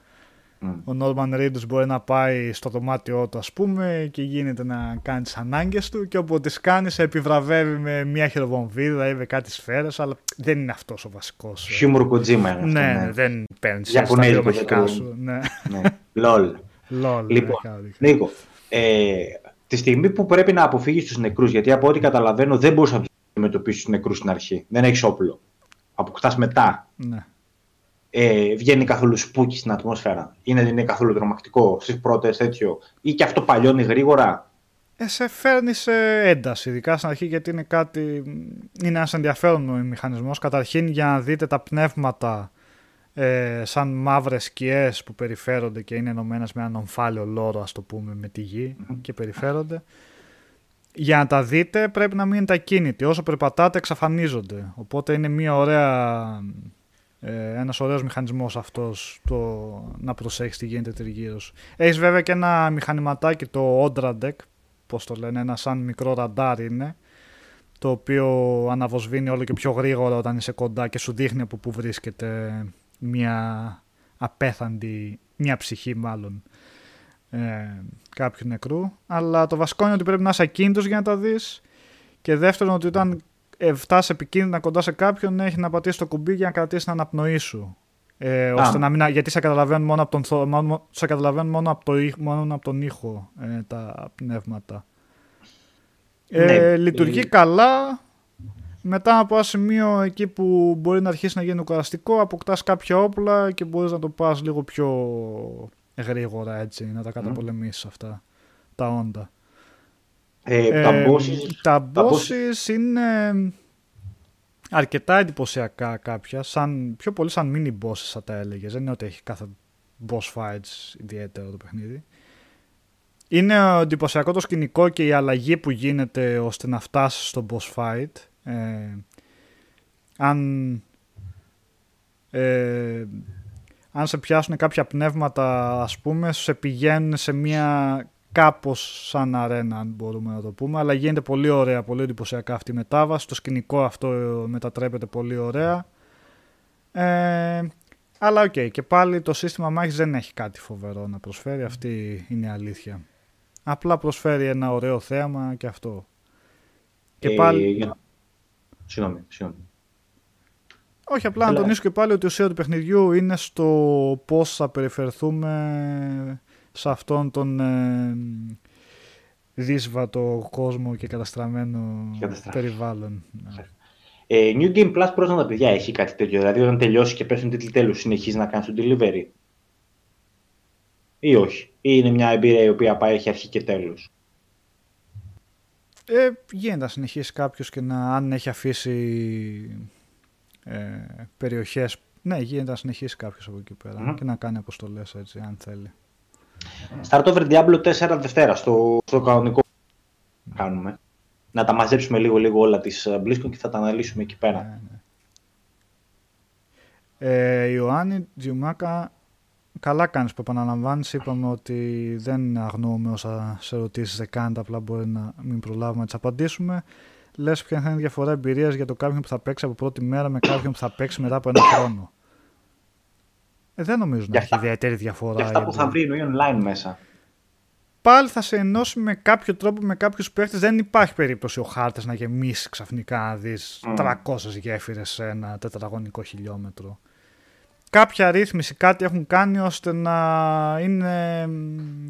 Ο Νόρμαν Reedus μπορεί να πάει στο δωμάτιό του, ας πούμε, και γίνεται να κάνει τις ανάγκες του. Και όπου τις κάνεις, σε επιβραβεύει με μια χειροβομβίδα ή με κάτι σφαίρε, αλλά δεν είναι αυτός ο βασικός. Χιούμορ κοτζίμα είναι αυτό. Ναι, ναι. δεν παίρνεις τα σου. Ναι. ναι. Λολ. Λολ. Λοιπόν, Νίκο, ε, τη στιγμή που πρέπει να αποφύγεις τους νεκρούς, γιατί από ό,τι καταλαβαίνω δεν μπορείς να αντιμετωπίσεις τους νεκρούς στην αρχή. Δεν έχεις όπλο. Αποκτά μετά. Ναι ε, βγαίνει καθόλου σπούκι στην ατμόσφαιρα. Είναι, είναι καθόλου τρομακτικό στις πρώτες τέτοιο. Ή και αυτό παλιώνει γρήγορα. Ε, σε φέρνει σε ένταση, ειδικά στην αρχή, γιατί είναι κάτι. Είναι ένας ενδιαφέρον μηχανισμός. Καταρχήν για να δείτε τα πνεύματα ε, σαν μαύρες σκιές που περιφέρονται και είναι ενωμένες με έναν ομφάλιο λόρο, ας το πούμε, με τη γη και περιφέρονται. Για να τα δείτε πρέπει να μείνετε ακίνητοι. Όσο περπατάτε εξαφανίζονται. Οπότε είναι μια ωραία ε, ένας ωραίος μηχανισμός αυτός το να προσέχεις τι γίνεται τριγύρω σου. Έχεις βέβαια και ένα μηχανηματάκι το Odradek, πώς το λένε, ένα σαν μικρό ραντάρ είναι, το οποίο αναβοσβήνει όλο και πιο γρήγορα όταν είσαι κοντά και σου δείχνει από πού βρίσκεται μια απέθαντη, μια ψυχή μάλλον ε, κάποιου νεκρού. Αλλά το βασικό είναι ότι πρέπει να είσαι ακίνητος για να τα δεις και δεύτερον ότι όταν ε, φτάσει επικίνδυνα κοντά σε κάποιον, έχει να πατήσει το κουμπί για να κρατήσει την αναπνοή σου. Ε, ώστε να μην, γιατί σε καταλαβαίνουν μόνο από τον, μόνο, σε καταλαβαίνουν μόνο από, το, μόνο από τον ήχο ε, τα πνεύματα. Ε, ναι, λειτουργεί ε, καλά. Μετά από ένα σημείο εκεί που μπορεί να αρχίσει να γίνει ουκαραστικό, αποκτάς κάποια όπλα και μπορείς να το πας λίγο πιο γρήγορα έτσι, να τα καταπολεμήσεις αυτά τα όντα. Ε, τα bosses, είναι αρκετά εντυπωσιακά κάποια, σαν, πιο πολύ σαν mini bosses θα τα έλεγες. Δεν είναι ότι έχει κάθε boss fights ιδιαίτερο το παιχνίδι. Είναι εντυπωσιακό το σκηνικό και η αλλαγή που γίνεται ώστε να φτάσεις στο boss fight. Ε, αν, ε, αν σε πιάσουν κάποια πνεύματα ας πούμε, σε πηγαίνουν σε μια κάπως σαν αρένα αν μπορούμε να το πούμε αλλά γίνεται πολύ ωραία, πολύ εντυπωσιακά αυτή η μετάβαση. Το σκηνικό αυτό μετατρέπεται πολύ ωραία. Ε, αλλά okay, και πάλι το σύστημα μάχης δεν έχει κάτι φοβερό να προσφέρει. Αυτή είναι η αλήθεια. Απλά προσφέρει ένα ωραίο θέαμα και αυτό. Και ε, πάλι για... Συγγνώμη, συγγνώμη. Όχι, απλά να τονίσω και πάλι ότι η ουσία του παιχνιδιού είναι στο πώς θα περιφερθούμε σε αυτόν τον ε, δύσβατο κόσμο και καταστραμμένο περιβάλλον. Ναι. Ε, New Game Plus προς τα παιδιά έχει κάτι τέτοιο, δηλαδή όταν τελειώσει και πέσουν τίτλοι τέλους συνεχίζει να κάνεις το delivery; Ή όχι, ή είναι μια εμπειρία η οποία πάει έχει αρχή και τέλος; Ε, γίνεται να συνεχίσει κάποιος και να αν έχει αφήσει ε, περιοχές ναι γίνεται να συνεχίσει κάποιος από εκεί πέρα και να κάνει αποστολές έτσι αν θέλει. Start over Diablo 4 Δευτέρα, στο, στο κανονικό που κάνουμε. Να τα μαζέψουμε λίγο-λίγο όλα τις ε, BlizzCon και θα τα αναλύσουμε εκεί πέρα. Ναι, ναι. Ε, Ιωάννη Τζιουμάκα, καλά κάνεις που επαναλαμβάνεις. Είπαμε ότι δεν αγνοούμε όσα σε ερωτήσεις δεν κάνετε, απλά μπορεί να μην προλάβουμε να τις απαντήσουμε. Λες ποια θα είναι η διαφορά εμπειρίας για το κάποιον που θα παίξει από πρώτη μέρα με κάποιον που θα παίξει μετά από ένα χρόνο. Ε, δεν νομίζω να έχει ιδιαίτερη διαφορά. Για αυτά που θα βρει εννοεί online μέσα. Πάλι θα σε ενώσει με κάποιο τρόπο με κάποιους παίχτες. Δεν υπάρχει περίπτωση ο χάρτη να γεμίσει ξαφνικά να δεις mm. 300 γέφυρες σε ένα τετραγωνικό χιλιόμετρο. Κάποια ρύθμιση, κάτι έχουν κάνει ώστε να είναι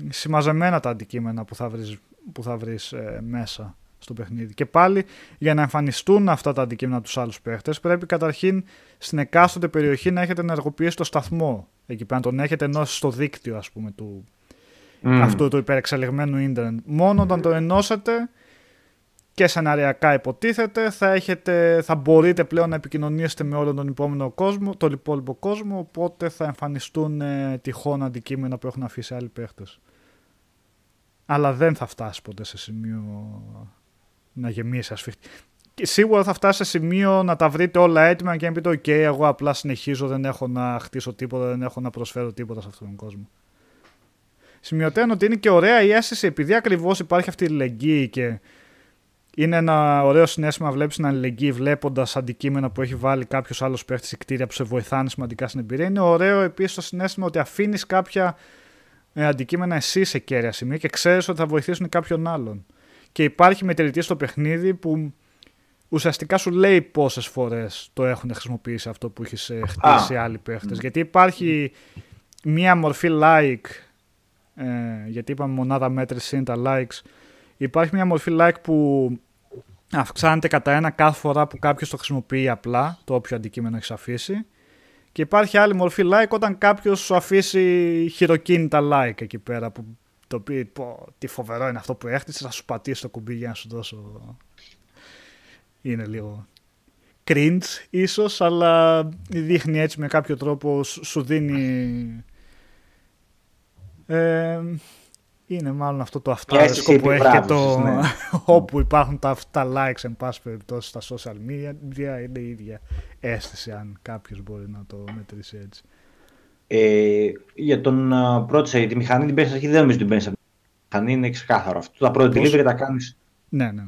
συμμαζεμένα τα αντικείμενα που θα βρεις, που θα βρεις ε, μέσα στο παιχνίδι. Και πάλι για να εμφανιστούν αυτά τα αντικείμενα τους άλλους παίχτες, πρέπει καταρχήν στην εκάστοτε περιοχή να έχετε ενεργοποιήσει το σταθμό. Εκεί πέρα να τον έχετε ενώσει στο δίκτυο, ας πούμε, του, mm. αυτού του υπερεξελιγμένου ίντερνετ. Μόνο όταν το ενώσετε και σεναριακά υποτίθεται, θα, έχετε, θα μπορείτε πλέον να επικοινωνήσετε με όλο τον υπόλοιπο κόσμο, τον υπόλοιπο κόσμο, οπότε θα εμφανιστούν ε, τυχόν αντικείμενα που έχουν αφήσει άλλοι παίχτες. Αλλά δεν θα φτάσει ποτέ σε σημείο να γεμίσει ασφιχτή. Και σίγουρα θα φτάσει σε σημείο να τα βρείτε όλα έτοιμα και να πείτε: OK, εγώ απλά συνεχίζω, δεν έχω να χτίσω τίποτα, δεν έχω να προσφέρω τίποτα σε αυτόν τον κόσμο. Σημειωτέων ότι είναι και ωραία η αίσθηση, επειδή ακριβώς υπάρχει αυτή η λεγγύη και είναι ένα ωραίο συνέστημα να βλέπεις την αλληλεγγύη βλέποντας αντικείμενα που έχει βάλει κάποιος άλλος παίχτης σε κτίρια που σε βοηθάνε σημαντικά στην εμπειρία. Είναι ωραίο επίσης το συνέστημα ότι αφήνεις κάποια ε, αντικείμενα εσύ σε κέρια σημεία και ξέρεις ότι θα βοηθήσουν κάποιον άλλον. Και υπάρχει μετρητή στο παιχνίδι που ουσιαστικά σου λέει πόσες φορές το έχουν χρησιμοποιήσει αυτό που έχει ε, χτίσει άλλοι παίχτες. Γιατί υπάρχει μία μορφή like, ε, γιατί είπαμε μονάδα μέτρηση είναι τα likes. Υπάρχει μία μορφή like που αυξάνεται κατά ένα κάθε φορά που κάποιος το χρησιμοποιεί απλά, το όποιο αντικείμενο έχεις αφήσει. Και υπάρχει άλλη μορφή like όταν κάποιος σου αφήσει χειροκίνητα like εκεί πέρα. Που το πει, πω, τι φοβερό είναι αυτό που έχτισες, θα σου πατήσει το κουμπί για να σου δώσω. Είναι λίγο cringe ίσως, αλλά δείχνει έτσι με κάποιο τρόπο, σου δίνει... Ε, είναι μάλλον αυτό το αυτάρεσκο που έχει και το ναι. όπου υπάρχουν τα, τα likes εν πάση περιπτώσει στα social media είναι η ίδια αίσθηση αν κάποιος μπορεί να το μετρήσει έτσι. Ε, για τον uh, πρώτο τη μηχανή την παίρνεις αρχή δεν νομίζω την παίρνεις από τη μηχανή είναι ξεκάθαρο αυτό. Τα πρώτα delivery τα κάνεις ναι, ναι.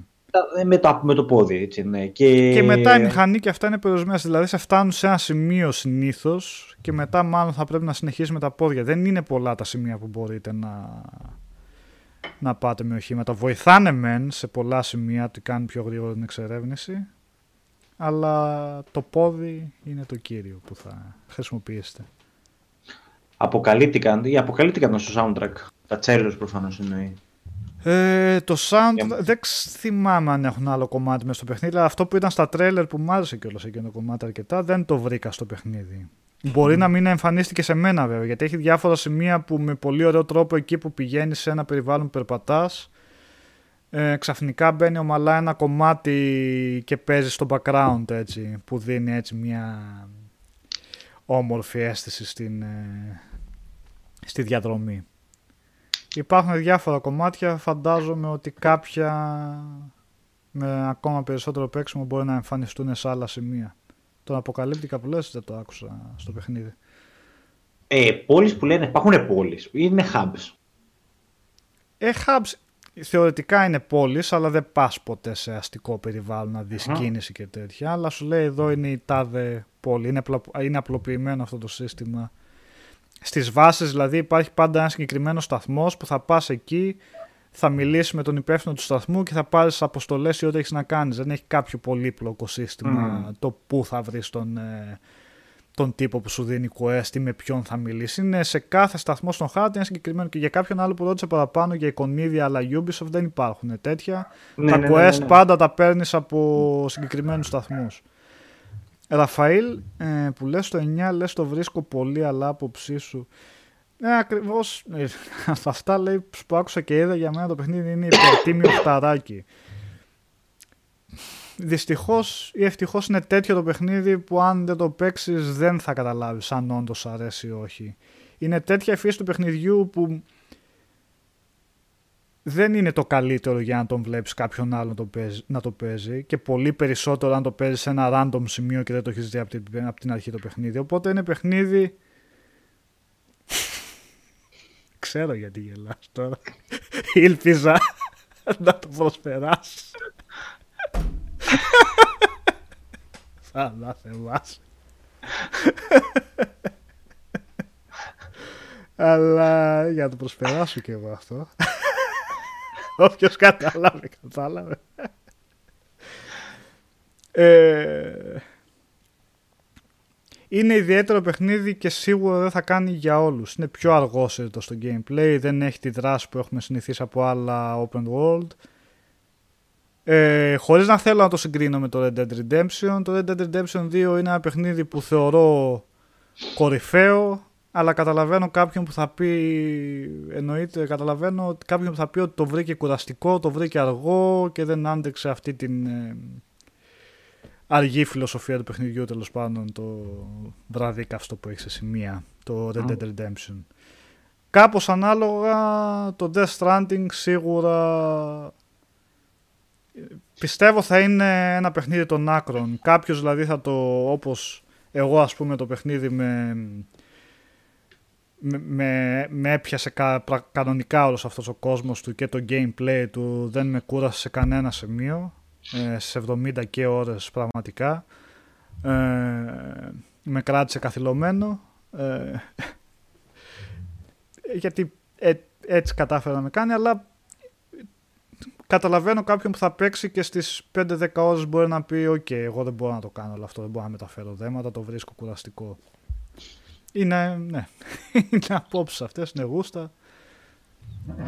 Ε, με το, με το πόδι έτσι, ναι. και... και μετά η μηχανή και αυτά είναι περιορισμένες δηλαδή σε φτάνουν σε ένα σημείο συνήθως και μετά μάλλον θα πρέπει να συνεχίσει με τα πόδια δεν είναι πολλά τα σημεία που μπορείτε να να πάτε με οχήματα. Βοηθάνε μεν σε πολλά σημεία ότι κάνουν πιο γρήγορα την εξερεύνηση, αλλά το πόδι είναι το κύριο που θα χρησιμοποιήσετε. Αποκαλύπτηκαν ή αποκαλύπτηκαν στο soundtrack. Τα τσέλος προφανώς εννοεί. Ε, το sound δεν θυμάμαι αν έχουν άλλο κομμάτι μέσα στο παιχνίδι, αλλά αυτό που ήταν στα τρέλερ που μου άρεσε κιόλας εκείνο το κομμάτι αρκετά δεν το βρήκα στο παιχνίδι. Μπορεί να μην εμφανίστηκε σε μένα βέβαια, γιατί έχει διάφορα σημεία που με πολύ ωραίο τρόπο εκεί που πηγαίνει σε ένα περιβάλλον που περπατάς. Ε, ξαφνικά μπαίνει ομαλά ένα κομμάτι και παίζει στο background έτσι, που δίνει έτσι μια όμορφη αίσθηση στην, ε, στη διαδρομή. Υπάρχουν διάφορα κομμάτια, φαντάζομαι ότι κάποια με ακόμα περισσότερο παίξιμο μπορεί να εμφανιστούν σε άλλα σημεία. Τον αποκαλύπτηκα που λες δεν το άκουσα στο παιχνίδι. Ε, πόλεις που λένε, υπάρχουν πόλεις, είναι hubs. Ε, hubs θεωρητικά είναι πόλεις, αλλά δεν πας ποτέ σε αστικό περιβάλλον να δεις κίνηση και τέτοια. Αλλά σου λέει εδώ είναι η τάδε πόλη, είναι, είναι απλοποιημένο αυτό το σύστημα. Στις βάσεις δηλαδή υπάρχει πάντα ένας συγκεκριμένος σταθμός που θα πας εκεί, θα μιλήσεις με τον υπεύθυνο του σταθμού και θα πάρεις αποστολές ή ό,τι έχεις να κάνεις. Δεν έχει κάποιο πολύπλοκο σύστημα το πού θα βρεις τον, ε, τον τύπο που σου δίνει quest ή με ποιον θα μιλήσει. Είναι σε κάθε σταθμό στον χάρτη ένα συγκεκριμένο. Και για κάποιον άλλο που ρώτησε παραπάνω για εικονίδια αλλά Ubisoft δεν υπάρχουν τέτοια. Ναι, τα ναι, ναι, quest πάντα τα παίρνεις από συγκεκριμένους σταθμούς. Ραφαήλ, ε, που λες το 9, λες το βρίσκω πολύ, αλλά άποψή σου. Ναι, ακριβώς. Ε, αυτά λέει που άκουσα και είδα για μένα το παιχνίδι είναι υπερτίμιο φταράκι. Δυστυχώς ή ευτυχώς είναι τέτοιο το παιχνίδι που αν δεν το παίξεις δεν θα καταλάβεις αν όντως αρέσει ή όχι. Είναι τέτοια η φύση του παιχνιδιού που δεν είναι το καλύτερο για να τον βλέπεις κάποιον άλλο να το, παίζει, να το παίζει και πολύ περισσότερο αν το παίζεις σε ένα random σημείο και δεν το έχεις δει από την, από την αρχή το παιχνίδι. Οπότε είναι παιχνίδι Ξέρω γιατί γελάς τώρα. Ήλπιζα να το προσπεράσεις. Θα να θεμάσαι. Αλλά για να το προσπεράσω και εγώ αυτό. Όποιος κατάλαβε, κατάλαβε. Ε, είναι ιδιαίτερο παιχνίδι και σίγουρα δεν θα κάνει για όλους. Είναι πιο αργόσυρτο στο gameplay, δεν έχει τη δράση που έχουμε συνηθίσει από άλλα open world. Ε, χωρίς να θέλω να το συγκρίνω με το Red Dead Redemption, το Red Dead Redemption 2 είναι ένα παιχνίδι που θεωρώ κορυφαίο, αλλά καταλαβαίνω κάποιον που θα πει, εννοείται, καταλαβαίνω κάποιον που θα πει ότι το βρήκε κουραστικό, το βρήκε αργό και δεν άντεξε αυτή την ε, αργή φιλοσοφία του παιχνιδιού τέλος πάντων το βράδυ καυστό που έχεις σε σημεία το Red Dead Redemption. Κάπως ανάλογα το Death Stranding σίγουρα πιστεύω θα είναι ένα παιχνίδι των άκρων. Κάποιος δηλαδή θα το όπως εγώ ας πούμε το παιχνίδι με, με, με έπιασε κα, κανονικά όλος αυτός ο κόσμος του και το gameplay του δεν με κούρασε σε κανένα σημείο ε, στις 70 και ώρες πραγματικά. Ε, με κράτησε καθυλωμένο. Ε, γιατί ε, έτσι κατάφερα να με κάνει, αλλά καταλαβαίνω κάποιον που θα παίξει και στις 5-10 ώρες μπορεί να πει «ΟΚ, εγώ δεν μπορώ να το κάνω όλο αυτό, δεν μπορώ να μεταφέρω δέματα, το βρίσκω κουραστικό». Είναι, ναι, είναι απόψεις αυτές, είναι γούστα.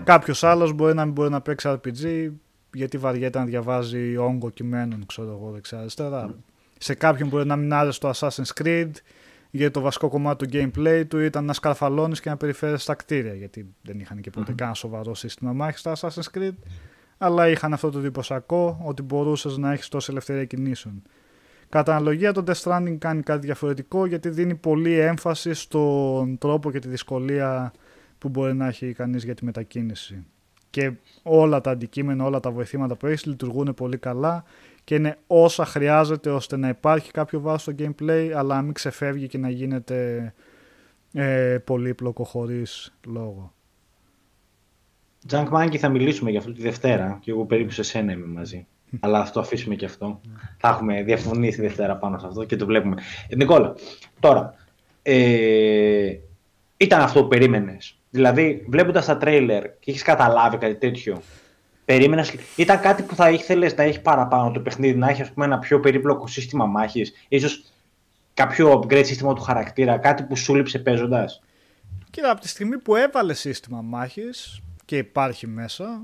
Κάποιος άλλος μπορεί να μην μπορεί να παίξει RPG γιατί βαριέται να διαβάζει όγκο κειμένων, ξέρω εγώ, δεξιά αριστερά. Σε κάποιον μπορεί να μην άρεσε το Assassin's Creed γιατί το βασικό κομμάτι του gameplay του ήταν να σκαρφαλώνεις και να περιφέρεις στα κτίρια. Γιατί δεν είχαν και ποτέ mm-hmm. καν σοβαρό σύστημα μάχης στα Assassin's Creed. Αλλά είχαν αυτό το εντυπωσιακό ότι μπορούσες να έχεις τόση ελευθερία κινήσεων. Κατά αναλογία το Death Stranding κάνει κάτι διαφορετικό γιατί δίνει πολύ έμφαση στον τρόπο και τη δυσκολία που μπορεί να έχει κανείς για τη μετακίνηση. Και όλα τα αντικείμενα, όλα τα βοηθήματα που έχεις λειτουργούν πολύ καλά και είναι όσα χρειάζεται ώστε να υπάρχει κάποιο βάθος στο gameplay αλλά να μην ξεφεύγει και να γίνεται ε, πολύπλοκο χωρίς λόγο. Τζανκ Μάγκη θα μιλήσουμε για αυτό τη Δευτέρα και εγώ περίπου σε σένα είμαι μαζί. Αλλά αυτό αφήσουμε και αυτό. Θα έχουμε διαφωνήσει τη Δευτέρα πάνω σε αυτό και το βλέπουμε. Ε, Νικόλα, τώρα, ε, ήταν αυτό που περίμενες. Δηλαδή, βλέποντας τα τρέιλερ και έχεις καταλάβει κάτι τέτοιο, περίμενες. Ήταν κάτι που θα ήθελες να έχει παραπάνω το παιχνίδι, να έχει ας πούμε, ένα πιο περίπλοκο σύστημα μάχης, ίσως κάποιο upgrade σύστημα του χαρακτήρα, κάτι που σου λείψε παίζοντας; Κοίτα, από τη στιγμή που έβαλες σύστημα μάχης και υπάρχει μέσα,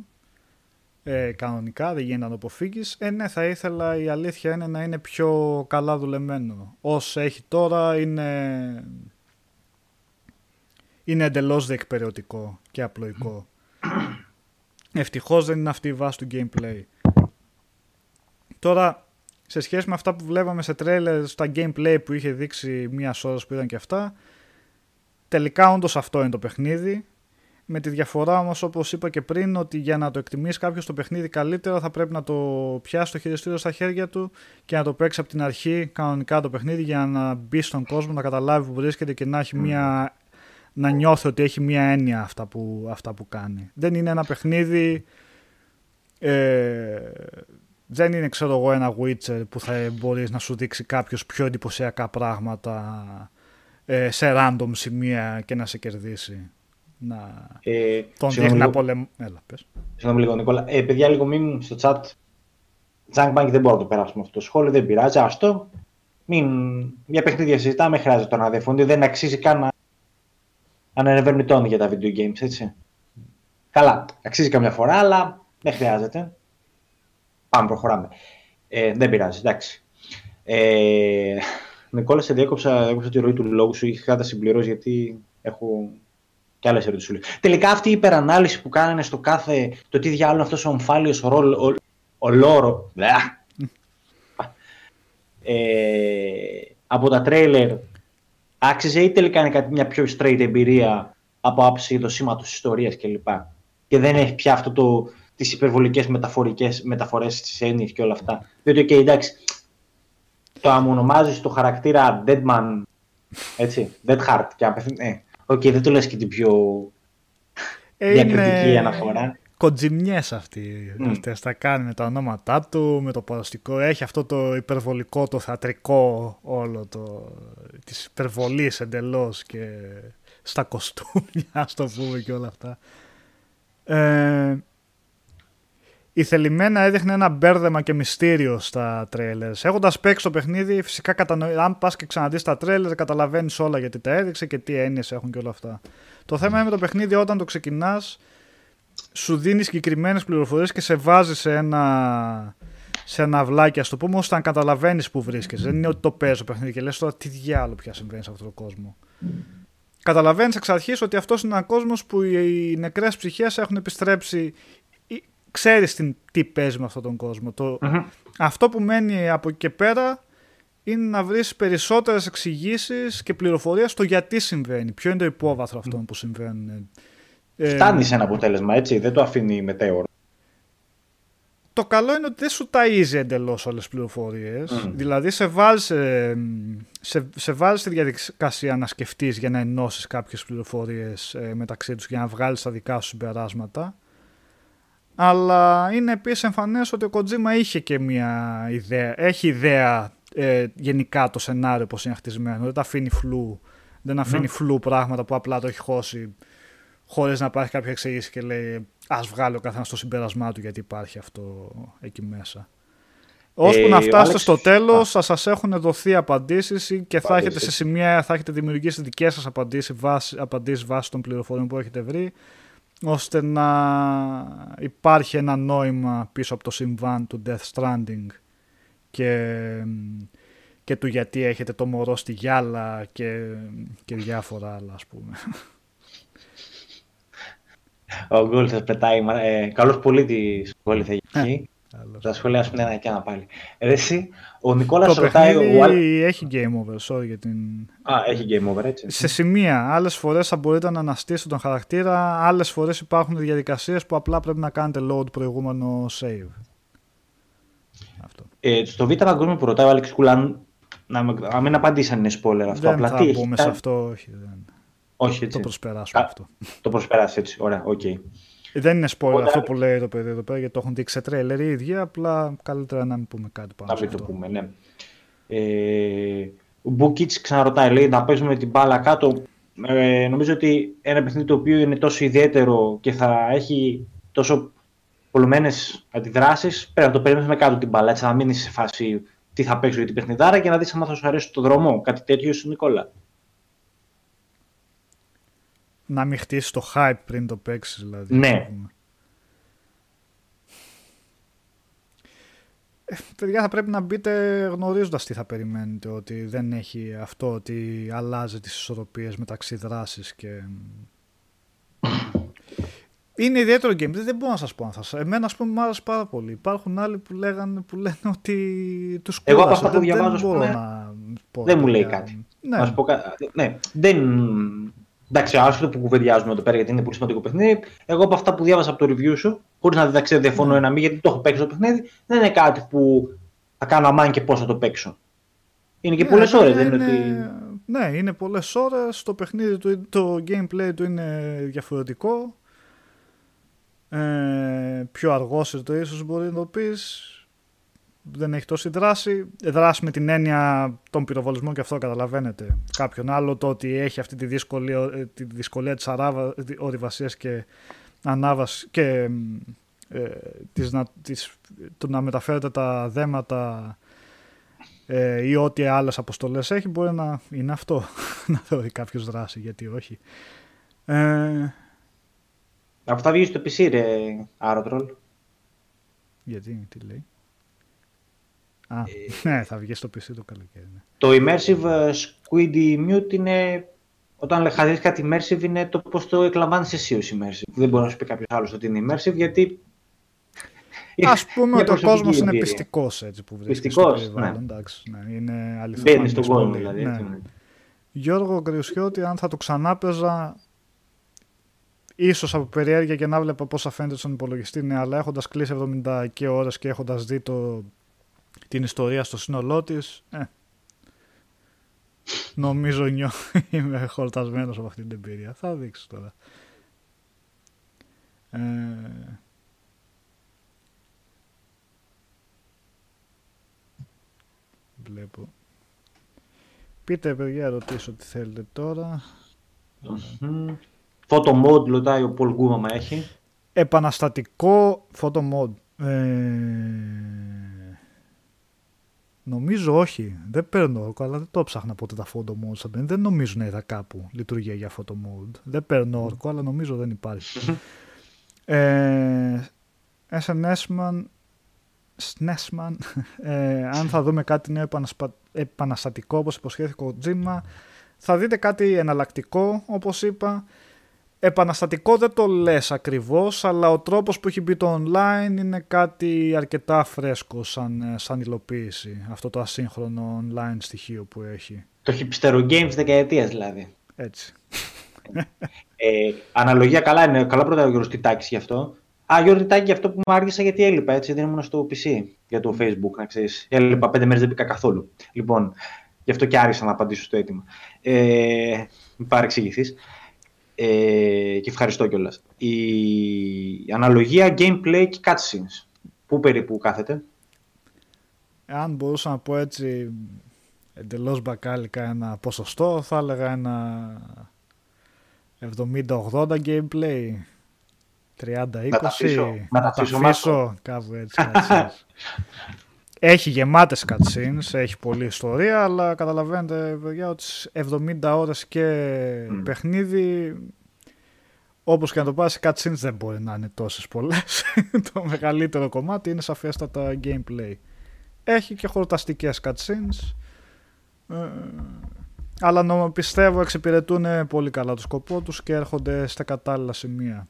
ε, κανονικά, δεν γίνεται να το αποφύγεις. Ε, ναι, θα ήθελα η αλήθεια είναι να είναι πιο καλά δουλεμένο. Όσο έχει τώρα είναι είναι εντελώς διεκπαιρεωτικό και απλοϊκό. Ευτυχώς δεν είναι αυτή η βάση του gameplay. Τώρα, σε σχέση με αυτά που βλέπαμε σε τρέλερ στα gameplay που είχε δείξει μία ώρα που ήταν και αυτά, τελικά όντως αυτό είναι το παιχνίδι. Με τη διαφορά όμω, όπως είπα και πριν, ότι για να το εκτιμήσει κάποιος το παιχνίδι καλύτερα θα πρέπει να το πιάσει το χειριστήριο στα χέρια του και να το παίξει από την αρχή κανονικά το παιχνίδι για να μπει στον κόσμο, να καταλάβει που βρίσκεται και να έχει μια να νιώθει ότι έχει μία έννοια αυτά που, αυτά που κάνει. Δεν είναι ένα παιχνίδι... Ε, δεν είναι ξέρω εγώ ένα Witcher που θα μπορείς να σου δείξει κάποιος πιο εντυπωσιακά πράγματα ε, σε random σημεία και να σε κερδίσει. Να ε, τον δείχνει να πολεμ... Έλα, πες. Συγγνώμη λίγο Νικόλα. Ε, παιδιά λίγο μην στο chat Bank δεν μπορώ να το περάσουμε αυτό το σχόλιο, δεν πειράζει, άστο. Μην... Μια παιχνίδια συζητάμε, χρειάζεται να διαφωνεί, δεν αξίζει καν να ανερευνητών για τα video games, έτσι. Καλά, αξίζει καμιά φορά, αλλά δεν χρειάζεται. Πάμε, προχωράμε. Ε, δεν πειράζει, εντάξει. Ε, Νικόλα, σε διέκοψα, διέκοψα τη ροή του λόγου σου. Είχα τα συμπληρώσει γιατί έχω και άλλες ερωτήσεις. Τελικά αυτή η υπερανάλυση που κάνανε στο κάθε. το τι διάλογο αυτός ο ομφάλιος ρόλο. Ο, ο λόρο. Ε, από τα τρέιλερ άξιζε ή τελικά είναι κάτι, μια πιο straight εμπειρία από άψη δοσήματος ιστορίας κλπ. Και δεν έχει πια αυτό το, τις υπερβολικές μεταφορικές μεταφορές της έννοιες και όλα αυτά. Διότι, okay, εντάξει, το ονομάζεις το χαρακτήρα Deadman, έτσι, Dead Heart και απευθύνει, ε, οκ, okay, δεν το λες και την πιο διακριτική αναφορά κοντζιμιές αυτοί, mm. αυτές τα κάνει με τα ονόματά του, με το παραστικό. Έχει αυτό το υπερβολικό, το θεατρικό όλο, το, της υπερβολής εντελώς και στα κοστούμια, ας το πούμε και όλα αυτά. Ε, η θελημένα έδειχνε ένα μπέρδεμα και μυστήριο στα τρέλερ. Έχοντας παίξει το παιχνίδι, φυσικά κατανοεί. Αν πας και ξαναδείς τα τρέλερ, καταλαβαίνεις όλα γιατί τα έδειξε και τι έννοιες έχουν και όλα αυτά. Το θέμα είναι με το παιχνίδι όταν το ξεκινάς, σου δίνει συγκεκριμένες πληροφορίες και σε βάζεις σε ένα, σε ένα αυλάκι, ας το πούμε, ώστε να καταλαβαίνεις που βρίσκεσαι. Δεν είναι ότι το παίζω παιχνίδι και λες τώρα τι διάλογο πια συμβαίνει σε αυτόν τον κόσμο. Καταλαβαίνεις εξ αρχής ότι αυτός είναι ένα κόσμος που οι νεκρές ψυχές έχουν επιστρέψει. Ξέρεις τι παίζει με αυτόν τον κόσμο. Το... Αυτό που μένει από εκεί και πέρα είναι να βρεις περισσότερες εξηγήσεις και πληροφορίες στο γιατί συμβαίνει. Ποιο είναι το υπόβαθρο αυτών που συμβαίνουν. Ε, Φτάνει σε ένα αποτέλεσμα, έτσι, δεν το αφήνει μετέωρο. Το καλό είναι ότι δεν σου ταΐζει εντελώς όλες τις πληροφορίες. Δηλαδή σε βάζει, ε, σε, σε βάζει στη διαδικασία να σκεφτείς για να ενώσεις κάποιες πληροφορίες ε, μεταξύ τους για να βγάλεις τα δικά σου συμπεράσματα. Αλλά είναι επίσης εμφανές ότι ο Kojima είχε και μια ιδέα, έχει ιδέα ε, γενικά το σενάριο πως είναι χτισμένο. Δεν τα αφήνει φλού, δεν αφήνει φλού πράγματα που απλά το έχει χώσει χωρίς να υπάρχει κάποια εξήγηση και λέει ας βγάλει ο καθένας το συμπέρασμά του γιατί υπάρχει αυτό εκεί μέσα. Ώσπου ε, να φτάσετε στο τέλος, θα σας έχουν δοθεί απαντήσεις και θα έχετε σε σημεία θα έχετε δημιουργήσει δικές σας απαντήσεις βάσει απαντήσεις βάσει των πληροφοριών που έχετε βρει, ώστε να υπάρχει ένα νόημα πίσω από το συμβάν του Death Stranding και, και του γιατί έχετε το μωρό στη γυάλα και, και διάφορα άλλα ας πούμε. Ο Γκόλ θα πετάει. Ε, Καλό πολίτη Γκόλ θα έχει. Θα σχολιάσουμε ένα και ένα πάλι. Εσύ, ο Νικόλας ρωτάει. Ο... έχει game over, sorry για την. Α, έχει game over, έτσι. Σε σημεία. Άλλες φορές θα μπορείτε να αναστήσετε τον χαρακτήρα, άλλες φορές υπάρχουν διαδικασίες που απλά πρέπει να κάνετε load προηγούμενο save. Αυτό. Ε, στο Β' Παγκόσμιο που ρωτάει ο Άλεξ Κουλάν, να, να μην απαντήσει αν είναι spoiler αυτό. Δεν απλά, θα τι πούμε σε αυτό, όχι. Δεν. Όχι, έτσι. Το προσπεράσω αυτό. Το προσπεράσεις έτσι, ωραία, okay. Δεν είναι spoiler αυτό που λέει το παιδί εδώ πέρα, γιατί το έχουν δείξει σε τρέιλερ οι ίδιοι, απλά καλύτερα να μην πούμε κάτι πάνω Να μην το πούμε, ναι. Ε, ο Μπούκιτς ξαναρωτάει, λέει, να παίζουμε την μπάλα κάτω. Ε, νομίζω ότι ένα παιχνίδι το οποίο είναι τόσο ιδιαίτερο και θα έχει τόσο πολλωμένες αντιδράσεις, πρέπει να το περιμένουμε κάτω την μπάλα. Έτσι, να μείνει σε φάση τι θα παίξω για την παιχνιδάρα και να δεις αν θα σου αρέσει το δρόμο. Κάτι τέτοιο σου, Νικόλα να μην χτίσει το hype πριν το παίξεις, δηλαδή. Ναι. Ε, παιδιά, θα πρέπει να μπείτε γνωρίζοντας τι θα περιμένετε. Ότι δεν έχει αυτό ότι αλλάζει τις ισορροπίες μεταξύ δράσης και. Είναι ιδιαίτερο game. Δεν μπορώ να σας πω αν θα Εμένα, ας πούμε, μου άρεσε πάρα πολύ. Υπάρχουν άλλοι που, λέγανε, που λένε ότι τους κοίταξε. Εγώ από αυτά που διαβάζω, δεν, να πω, δεν μου λέει κάτι. Ναι. Να πω, ναι. Δεν Εντάξει, άσχετο που κουβεντιάζουμε εδώ πέρα γιατί είναι πολύ σημαντικό παιχνίδι. Εγώ από αυτά που διάβασα από το review σου, χωρίς να δεν διαφωνώ ναι. ένα μη γιατί το έχω παίξει το παιχνίδι, δεν είναι κάτι που θα κάνω αμάν και πώς θα το παίξω. Είναι και ναι, πολλές ώρες, δεν είναι ότι. Ναι, είναι πολλές ώρες. Το παιχνίδι του, το gameplay του είναι διαφορετικό. Ε, πιο αργός το ίσω μπορεί να το πεις δεν έχει τόση δράση. Δράση με την έννοια των πυροβολισμών και αυτό καταλαβαίνετε. Κάποιον άλλο το ότι έχει αυτή τη δυσκολία, ε, τη δυσκολία της ορειβασίας και ανάβασης και ε, της, να, της, το να μεταφέρετε τα δέματα ε, ή ό,τι άλλες αποστολές έχει μπορεί να είναι αυτό να θεωρεί κάποιος δράση γιατί όχι. Ε, Αυτά βγεις στο PC ρε Άρωτρολ. Γιατί, τι λέει. Α, ε, ναι, θα βγει στο PC το καλοκαίρι. Ναι. Το immersive ε, squiddy mute είναι όταν χαζεύει κάτι immersive είναι το πώς το εκλαμβάνεις εσύ ως immersive. Δεν μπορεί να σου πει κάποιος άλλος ότι είναι immersive γιατί. Α πούμε ότι ο κόσμος είναι πιστικός έτσι που βρίσκεται. Πιστικός, ναι. Εντάξει, ναι. Είναι αληθινό. Μπαίνει στον κόσμο δηλαδή. Ναι. ναι. Γιώργο Γκριουσιώτη, αν θα το ξανά παίζα, ίσως από περιέργεια και να βλέπα πώς θα φαίνεται στον υπολογιστή, ναι, αλλά έχοντας κλείσει 70 και ώρες και έχοντας δει το την ιστορία στο σύνολό της. Ε, νομίζω νιώ, είμαι χορτασμένος από αυτή την εμπειρία. Θα δείξω τώρα. Ε, βλέπω. Πείτε παιδιά ρωτήσω τι θέλετε τώρα. Photo mode ρωτάει ο Πολ Γκούμαμα έχει. Επαναστατικό photo mode. Ε, Νομίζω όχι. Δεν παίρνω όρκο, αλλά δεν το ψάχνα ποτέ τα photo modes. Δεν νομίζω να είδα κάπου λειτουργία για photo mode. Δεν παίρνω όρκο, αλλά νομίζω δεν υπάρχει. ε, SNSman, SNESman, ε, αν θα δούμε κάτι νέο επαναστατικό όπως υποσχέθηκε ο Τζίμα, θα δείτε κάτι εναλλακτικό όπως είπα επαναστατικό δεν το λες ακριβώς, αλλά ο τρόπος που έχει μπει το online είναι κάτι αρκετά φρέσκο σαν, ε, σαν υλοποίηση. Αυτό το ασύγχρονο online στοιχείο που έχει. Το hipstero games δεκαετίας δηλαδή. Έτσι. ε, αναλογία καλά είναι. Καλά πρώτα ο Γιώργος Τιτάκης γι' αυτό. Α, Γιώργο Τιτάκη, γι' αυτό που μου άργησα γιατί έλειπα, έτσι, δεν ήμουν στο PC για το Facebook, να ξέρεις. Έλειπα πέντε μέρες, δεν μπήκα καθόλου. Λοιπόν, γι' αυτό και άργησα να απαντήσω στο αίτημα. Ε, μην παρεξηγηθείς. Ε, και ευχαριστώ κιόλας. Η, αναλογία gameplay και cutscenes. Πού περίπου κάθεται; Αν μπορούσα να πω έτσι εντελώς μπακάλικα ένα ποσοστό, θα έλεγα ένα 70-80 gameplay. 30-20. Να τα αφήσω, να τα αφήσω κάπου έτσι. έχει γεμάτες cutscenes, έχει πολλή ιστορία, αλλά καταλαβαίνετε παιδιά ότι 70 ώρες και mm. παιχνίδι όπως και να το πας, cutscenes δεν μπορεί να είναι τόσες πολλές. το μεγαλύτερο κομμάτι είναι σαφέστατα gameplay. Έχει και χορταστικές cutscenes, ε, αλλά νο, πιστεύω εξυπηρετούν πολύ καλά το σκοπό τους και έρχονται στα κατάλληλα σημεία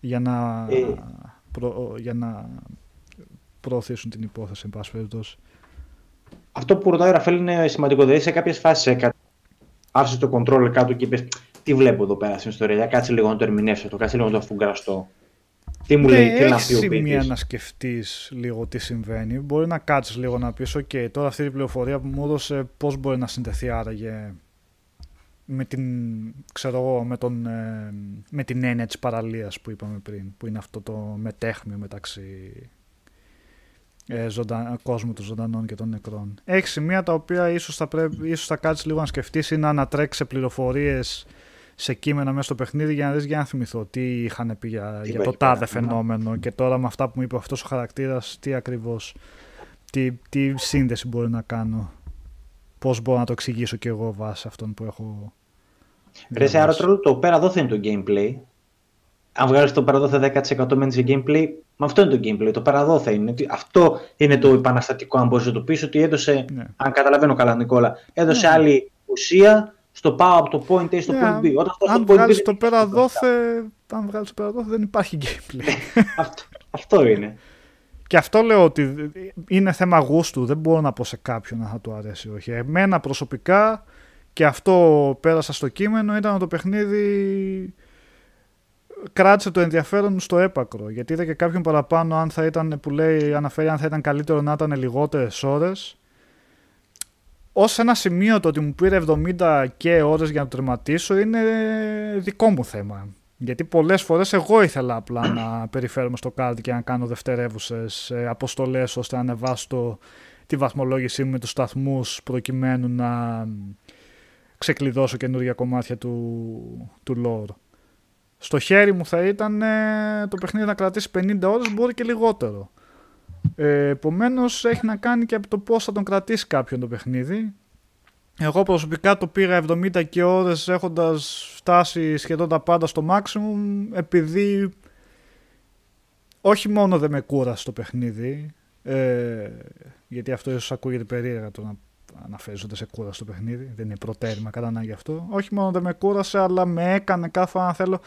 για να, ε. προ, για να προωθήσουν την υπόθεση, εν πάση περιπτώσει. Αυτό που ρωτάει ο Ραφέλ είναι σημαντικό. Δηλαδή, σε κάποιες φάσεις άφησε το control κάτω και είπες Τι βλέπω εδώ πέρα στην ιστορία. Κάτσε λίγο να το ερμηνεύσω, το κάτσε λίγο να το αφουγκραστώ. Τι μου ναι, λέει, τι να πει σημεία να σκεφτείς λίγο τι συμβαίνει. Μπορεί να κάτσεις λίγο να πεις: OK, τώρα αυτή η πληροφορία που μου έδωσε, πώς μπορεί να συνδεθεί άραγε με την, ξέρω εγώ, με, τον, ε, με την έννοια της παραλίας που είπαμε πριν, που είναι αυτό το μετέχμιο μεταξύ ε, ζωντανό, κόσμου των ζωντανών και των νεκρών. Έχεις σημεία τα οποία ίσως θα, πρέπει, ίσως θα κάτσεις λίγο να σκεφτείς ή να ανατρέξει πληροφορίες σε κείμενα μέσα στο παιχνίδι για να δεις για να θυμηθώ τι είχαν πει για, για το τάδε ναι. φαινόμενο και τώρα με αυτά που μου είπε αυτός ο χαρακτήρας τι ακριβώς, τι, τι σύνδεση μπορεί να κάνω. Πώς μπορώ να το εξηγήσω κι εγώ βάσει αυτών που έχω... Ρε σε το πέρα εδώ είναι το gameplay αν βγάλεις το παραδόθε 10% μένεις σε gameplay, με αυτό είναι το gameplay. Το παραδόθε είναι. Αυτό είναι το επαναστατικό, αν μπορείς να το πεις, ότι έδωσε, ναι. αν καταλαβαίνω καλά, Νικόλα, έδωσε ναι. άλλη ουσία στο πάω από το point A στο ναι, point B. Όταν αν βγάλεις το παραδόθε, αν βγάλεις το παραδόθε, δεν υπάρχει gameplay. αυτό, αυτό είναι. Και αυτό λέω ότι είναι θέμα γούστου. Δεν μπορώ να πω σε κάποιον να θα του αρέσει όχι. Εμένα προσωπικά και αυτό πέρασα στο κείμενο ήταν το παιχνίδι κράτησε το ενδιαφέρον στο έπακρο. Γιατί είδα και κάποιον παραπάνω αν θα ήταν, που λέει, αναφέρει αν θα ήταν καλύτερο να ήταν λιγότερες ώρες. Ω ένα σημείο το ότι μου πήρε 70 και ώρες για να το τερματίσω είναι δικό μου θέμα. Γιατί πολλές φορές εγώ ήθελα απλά να περιφέρομαι στο κάρτι και να κάνω δευτερεύουσες αποστολές ώστε να ανεβάσω τη βαθμολόγησή μου με τους σταθμούς προκειμένου να ξεκλειδώσω καινούργια κομμάτια του, του lore στο χέρι μου θα ήταν ε, το παιχνίδι να κρατήσει 50 ώρες, μπορεί και λιγότερο. Ε, Επομένως έχει να κάνει και από το πώς θα τον κρατήσει κάποιον το παιχνίδι. Εγώ προσωπικά το πήγα 70 και ώρες έχοντας φτάσει σχεδόν τα πάντα στο maximum επειδή όχι μόνο δεν με κούρασε το παιχνίδι ε, γιατί αυτό ίσως ακούγεται περίεργα το να αναφέρονται σε κούραση στο παιχνίδι. Δεν είναι προτέρημα κατά ανάγκη αυτό. Όχι μόνο δεν με κούρασε, αλλά με έκανε κάθε φορά να θέλω.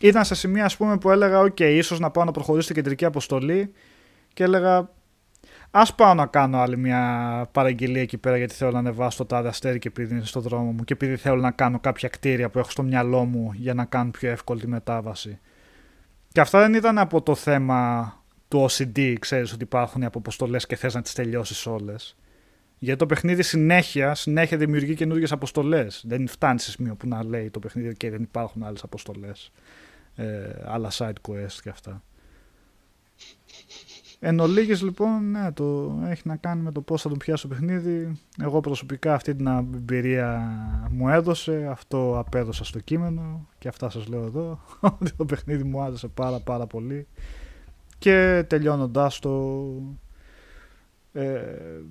Ήταν σε σημεία ας πούμε, που έλεγα: OK, ίσως να πάω να προχωρήσω στην κεντρική αποστολή και έλεγα: Α πάω να κάνω άλλη μια παραγγελία εκεί πέρα γιατί θέλω να ανεβάσω το τάδε αστέρι και επειδή είναι στο δρόμο μου και επειδή θέλω να κάνω κάποια κτίρια που έχω στο μυαλό μου για να κάνω πιο εύκολη τη μετάβαση. Και αυτά δεν ήταν από το θέμα του OCD, ξέρεις ότι υπάρχουν οι αποστολές και θες να τις τελειώσεις όλες. Γιατί το παιχνίδι συνέχεια, συνέχεια δημιουργεί καινούργιες αποστολές. Δεν φτάνει σε σημείο που να λέει το παιχνίδι και δεν υπάρχουν άλλες αποστολές. Ε, άλλα side quest και αυτά. Εν ολίγης, λοιπόν, ναι, το έχει να κάνει με το πώς θα τον πιάσει το παιχνίδι. Εγώ προσωπικά αυτή την εμπειρία μου έδωσε, αυτό απέδωσα στο κείμενο και αυτά σας λέω εδώ, ότι το παιχνίδι μου άρεσε πάρα πάρα πολύ. Και τελειώνοντας το ε,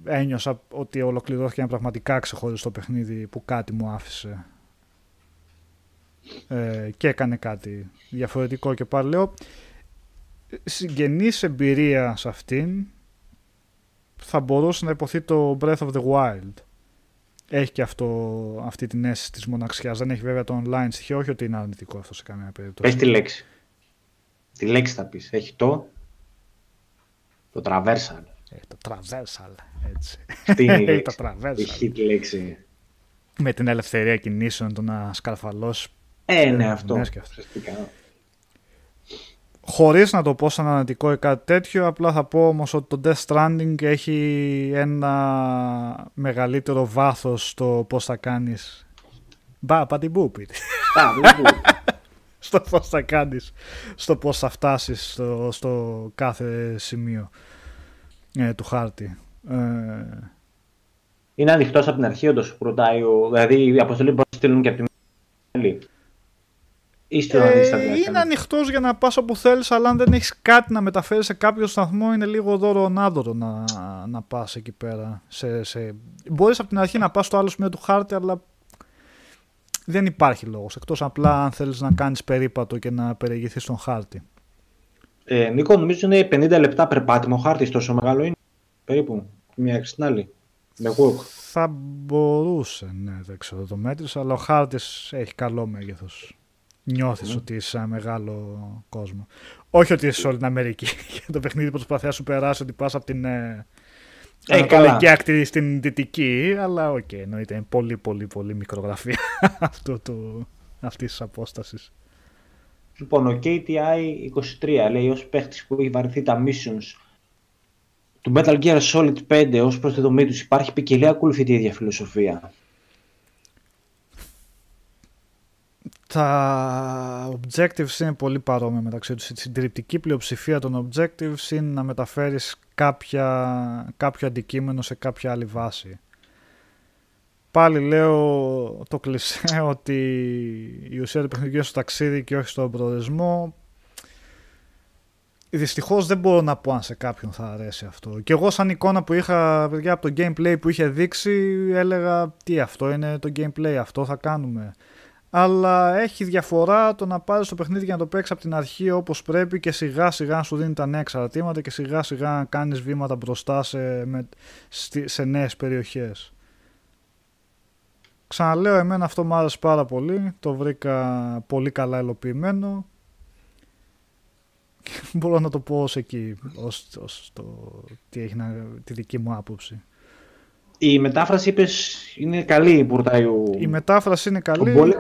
ένιωσα ότι ολοκληρώθηκε ένα πραγματικά ξεχωριστό παιχνίδι που κάτι μου άφησε. Ε, και έκανε κάτι διαφορετικό και πάλι λέω συγγενής εμπειρία σε αυτήν θα μπορούσε να υποθεί το Breath of the Wild. Έχει και αυτό, αυτή την αίσθηση της μοναξιάς. Δεν έχει βέβαια το online στοιχείο όχι ότι είναι αρνητικό αυτό σε καμία περίπτωση. Πες τη λέξη. Τη λέξη θα πεις. Έχει το το traversal. ε, το traversal, έτσι. Τι είναι η το traversal. Η λέξη. Με την ελευθερία κινήσεων, το να σκαρφαλώσεις. Ε, ναι, αυτό. Ναι, Χωρίς να το πω σαν ανατικό ή κάτι τέτοιο, απλά θα πω όμως ότι το Death Stranding έχει ένα μεγαλύτερο βάθος στο πώς θα κάνεις Μπα, πατιμπούπι. στο πώς θα κάνεις, στο πώς θα φτάσεις στο, στο κάθε σημείο ε, του χάρτη. Ε, είναι ανοιχτός από την αρχή, όντως ρωτάει. Ο... Δηλαδή, η αποστολή μπορεί να στείλουν και από την άλλη. Ε, είναι ανοιχτός για να πας όπου θέλεις, αλλά αν δεν έχεις κάτι να μεταφέρεις σε κάποιο σταθμό, είναι λίγο δώρο ανάδωρο να, να πας εκεί πέρα. Σε, σε... Μπορείς από την αρχή να πας στο άλλο σημείο του χάρτη, αλλά δεν υπάρχει λόγος. Εκτός απλά αν θέλεις να κάνεις περίπατο και να περιηγηθείς τον χάρτη. Ε, Νίκο, νομίζω είναι 50 λεπτά περπάτημα ο χάρτης, τόσο μεγάλο είναι. Περίπου. Μια στην άλλη. Με walk. Θα μπορούσε, ναι, δεν ξέρω το μέτρησα, αλλά ο χάρτης έχει καλό μέγεθος. Νιώθεις mm. ότι είσαι ένα μεγάλο κόσμο. Όχι ότι είσαι σε όλη την Αμερική. Για το παιχνίδι προσπαθεί να σου περάσει ότι πας από την ε, ε, Ανατολική ακτή στην Δυτική, αλλά okay, εννοείται είναι πολύ πολύ πολύ μικρογραφία αυτής της απόστασης. Λοιπόν, ο KTI 23 λέει ως παίχτης που έχει βαρεθεί τα missions του Metal Gear Solid 5 ως προς τη δομή τους υπάρχει ποικιλία ακολουθεί τη ίδια φιλοσοφία. Τα objectives είναι πολύ παρόμοια μεταξύ τους. Η συντριπτική πλειοψηφία των objectives είναι να μεταφέρεις κάποια, κάποιο αντικείμενο σε κάποια άλλη βάση. Πάλι λέω το κλεισέ ότι η ουσία του παιχνιδιού είναι στο ταξίδι και όχι στον προορισμό. Δυστυχώς δεν μπορώ να πω αν σε κάποιον θα αρέσει αυτό. Και εγώ, σαν εικόνα που είχα παιδιά, από το gameplay που είχε δείξει, έλεγα τι αυτό είναι το gameplay, αυτό θα κάνουμε αλλά έχει διαφορά το να πάρεις το παιχνίδι για να το παίξεις από την αρχή όπως πρέπει και σιγά σιγά να σου δίνει τα νέα εξαρτήματα και σιγά σιγά να κάνεις βήματα μπροστά σε, με, σε νέες περιοχές. Ξαναλέω, εμένα αυτό μου άρεσε πάρα πολύ. Το βρήκα πολύ καλά ελοποιημένο. Και μπορώ να το πω ως εκεί, ως, ως το, τι έχει να, τη δική μου άποψη. Η μετάφραση είπες είναι καλή η Η μετάφραση είναι καλή.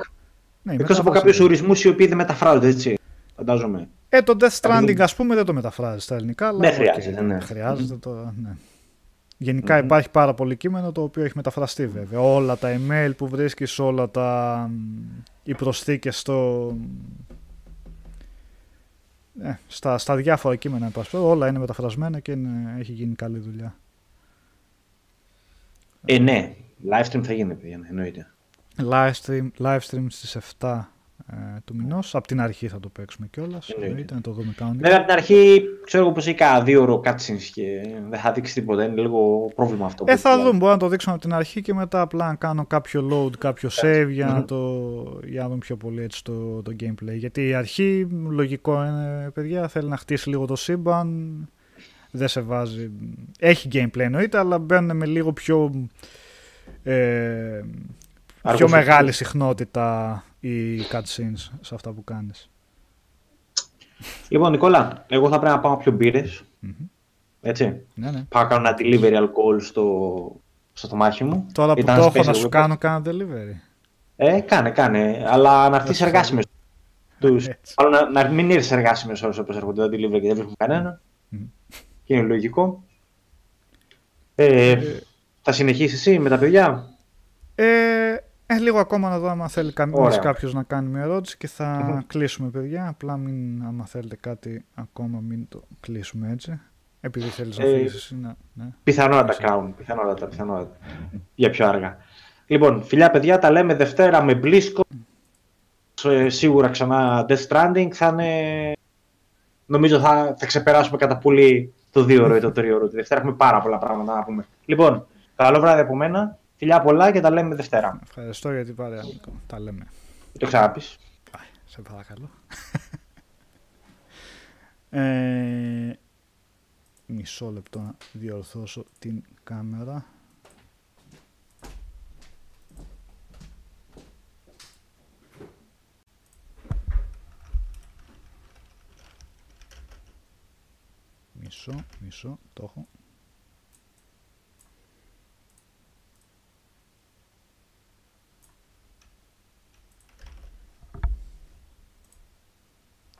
Ναι, Εκτός από κάποιους ορισμούς οι οποίοι δεν μεταφράζονται, έτσι. Φαντάζομαι. Ε, το Death Stranding, ας πούμε, δεν το μεταφράζει στα ελληνικά. Αλλά δεν χρειάζεται, ναι. Χρειάζεται το. Ναι. Γενικα υπάρχει πάρα πολύ κείμενο το οποίο έχει μεταφραστεί βέβαια. Όλα τα email που βρίσκεις, όλα τα... οι προσθήκες στο... Ε, στα, στα διάφορα κείμενα, όλα είναι μεταφρασμένα και είναι, έχει γίνει καλή δουλειά. Ε, ναι. Live stream θα γίνει, παιδιά, εννοείται live stream, live stream στις 7 ε, του μηνός. Από την αρχή θα το παίξουμε κιόλας. να το δούμε κανονικά. Βέβαια από την αρχή ξέρω εγώ πως έχει κάνα δύο ώρο cutscenes και δεν θα δείξει τίποτα. Είναι λίγο πρόβλημα αυτό. Ε, θα δούμε. Μπορώ να το δείξουμε από την αρχή και μετά απλά να κάνω κάποιο load, κάποιο save για, να το, για να δούμε πιο πολύ έτσι το, το gameplay. Γιατί η αρχή, λογικό είναι, παιδιά, θέλει να χτίσει λίγο το σύμπαν. Δεν σε βάζει. Έχει gameplay εννοείται, αλλά μπαίνουν με λίγο πιο. Ε, πιο μεγάλη συχνότητα οι cutscenes σε αυτά που κάνεις. Λοιπόν, Νικόλα, εγώ θα πρέπει να πάω πιο μπύρες. Έτσι. Ναι, ναι. Πάω να κάνω ένα delivery alcohol στο, στο στομάχι μου. Τώρα που το έχω να σου κάνω κάνα delivery. Ε, κάνε, κάνε. Αλλά να έρθεις εργάσιμες. Τους... να, να μην ήρθε εργάσιμες ώρες όπως έρχονται τα delivery και δεν βρίσκουν κανένα. Και είναι λογικό. Ε, ε, θα συνεχίσεις εσύ με τα παιδιά; Ε, ε, λίγο ακόμα να δω άμα θέλει κάποιος να κάνει μια ερώτηση και θα κλείσουμε, παιδιά. Απλά μην, άμα θέλετε κάτι ακόμα, μην το κλείσουμε έτσι. Επειδή θέλεις να φύγεις εσύ. Να, ναι. Πιθανότατα κάνουν. Πιθανότατα, πιθανότατα. Για πιο αργά. Λοιπόν, φιλιά παιδιά, τα λέμε Δευτέρα με μπλίσκο. Σίγουρα ξανά Death Stranding. Θα είναι... Νομίζω θα, θα ξεπεράσουμε κατά πολύ το 2 ώρο ή το 3 ώρο. Τη Δευτέρα έχουμε πάρα πολλά πράγματα να πούμε. Λοιπόν, καλό βράδυ από μένα. Φιλιά πολλά και τα λέμε Δευτέρα. Ευχαριστώ για την παρέα, Νίκο. Τα λέμε. Το ξαναπείς. Σε παρακαλώ. ε, μισό λεπτό να διορθώσω την κάμερα. Μισό, μισό, το έχω.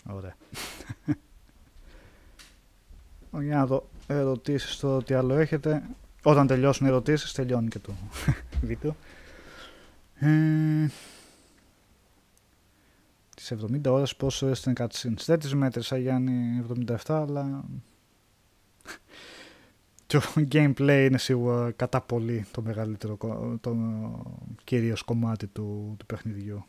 Ωραία. Για να δω ερωτήσεις το τι άλλο έχετε. Όταν τελειώσουν οι ερωτήσεις τελειώνει και το βίντεο. Ε, τις 70 ώρες πόσο έστειλε cutscenes. Δεν τις μέτρησα Γιάννη 77 αλλά το gameplay είναι σίγουρα κατά πολύ το μεγαλύτερο, το κυρίως κομμάτι του, του παιχνιδιού.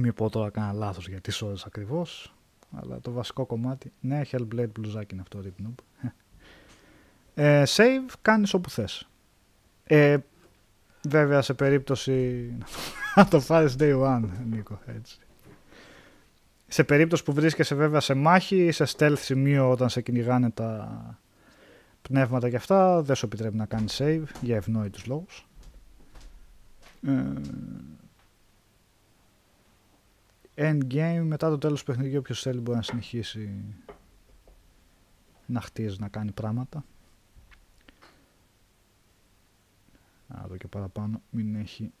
Μην πω τώρα κανένα λάθος για τις ώρες ακριβώς, αλλά το βασικό κομμάτι, ναι, Hellblade μπλουζάκι είναι αυτό, Rip Noob. Ε, save κάνεις όπου θες. Ε, βέβαια σε περίπτωση να το πάρεις day one, Νίκο, έτσι. Σε περίπτωση που βρίσκεσαι βέβαια σε μάχη, σε stealth σημείο όταν σε κυνηγάνε τα πνεύματα και αυτά, δεν σου επιτρέπει να κάνεις save για ευνόητους λόγους. Ε, endgame, μετά το τέλος του παιχνιδιού, όποιος θέλει μπορεί να συνεχίσει να χτίζει, να κάνει πράγματα. Α, εδώ και παραπάνω μην έχει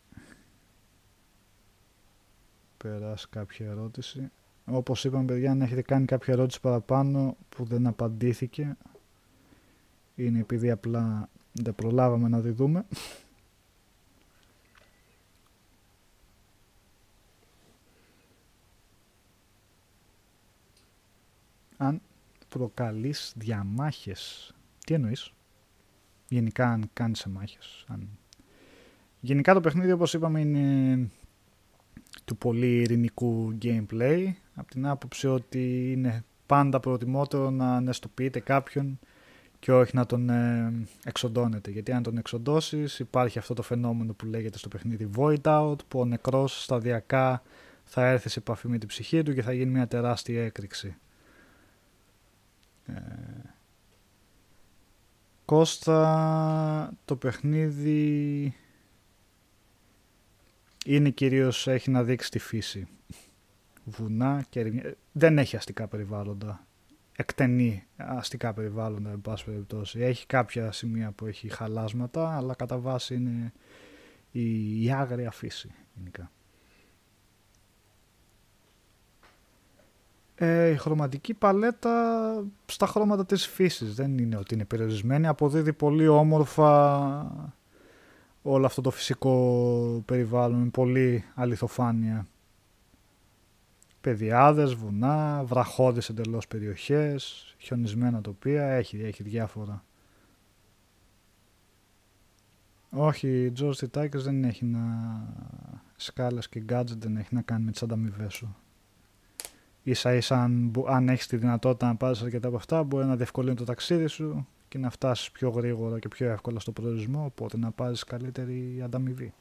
περάσει κάποια ερώτηση. Όπως είπαμε παιδιά, αν έχετε κάνει κάποια ερώτηση παραπάνω που δεν απαντήθηκε, είναι επειδή απλά δεν προλάβαμε να τη δούμε. Αν προκαλείς διαμάχες. Τι εννοείς; Γενικά αν κάνεις μάχες. Αν... Γενικά το παιχνίδι όπως είπαμε είναι του πολύ ειρηνικού gameplay. Από την άποψη ότι είναι πάντα προτιμότερο να ανεστοποιείτε κάποιον και όχι να τον ε, εξοντώνετε. Γιατί αν τον εξοντώσεις υπάρχει αυτό το φαινόμενο που λέγεται στο παιχνίδι void out που ο νεκρός σταδιακά θα έρθει σε επαφή με την ψυχή του και θα γίνει μια τεράστια έκρηξη. Ε, Κώστα, το παιχνίδι είναι κυρίως έχει να δείξει τη φύση. Βουνά και Δεν έχει αστικά περιβάλλοντα. Εκτενεί αστικά περιβάλλοντα, εν πάση περιπτώσει. Έχει κάποια σημεία που έχει χαλάσματα, αλλά κατά βάση είναι η, η άγρια φύση γενικά. Ε, η χρωματική παλέτα στα χρώματα της φύσης. Δεν είναι ότι είναι περιορισμένη. Αποδίδει πολύ όμορφα όλο αυτό το φυσικό περιβάλλον. Με πολύ αληθοφάνεια. Παιδιάδες, βουνά, βραχώδεις εντελώς περιοχές χιονισμένα τοπία, έχει, έχει διάφορα. Όχι, George Titanic δεν έχει να σκάλες και gadget δεν έχει να κάνει με τις ανταμοιβές σου ίσα ίσα αν, αν έχεις τη δυνατότητα να πάρεις αρκετά από αυτά μπορεί να διευκολύνει το ταξίδι σου και να φτάσεις πιο γρήγορα και πιο εύκολα στο προορισμό οπότε να πάρεις καλύτερη ανταμοιβή.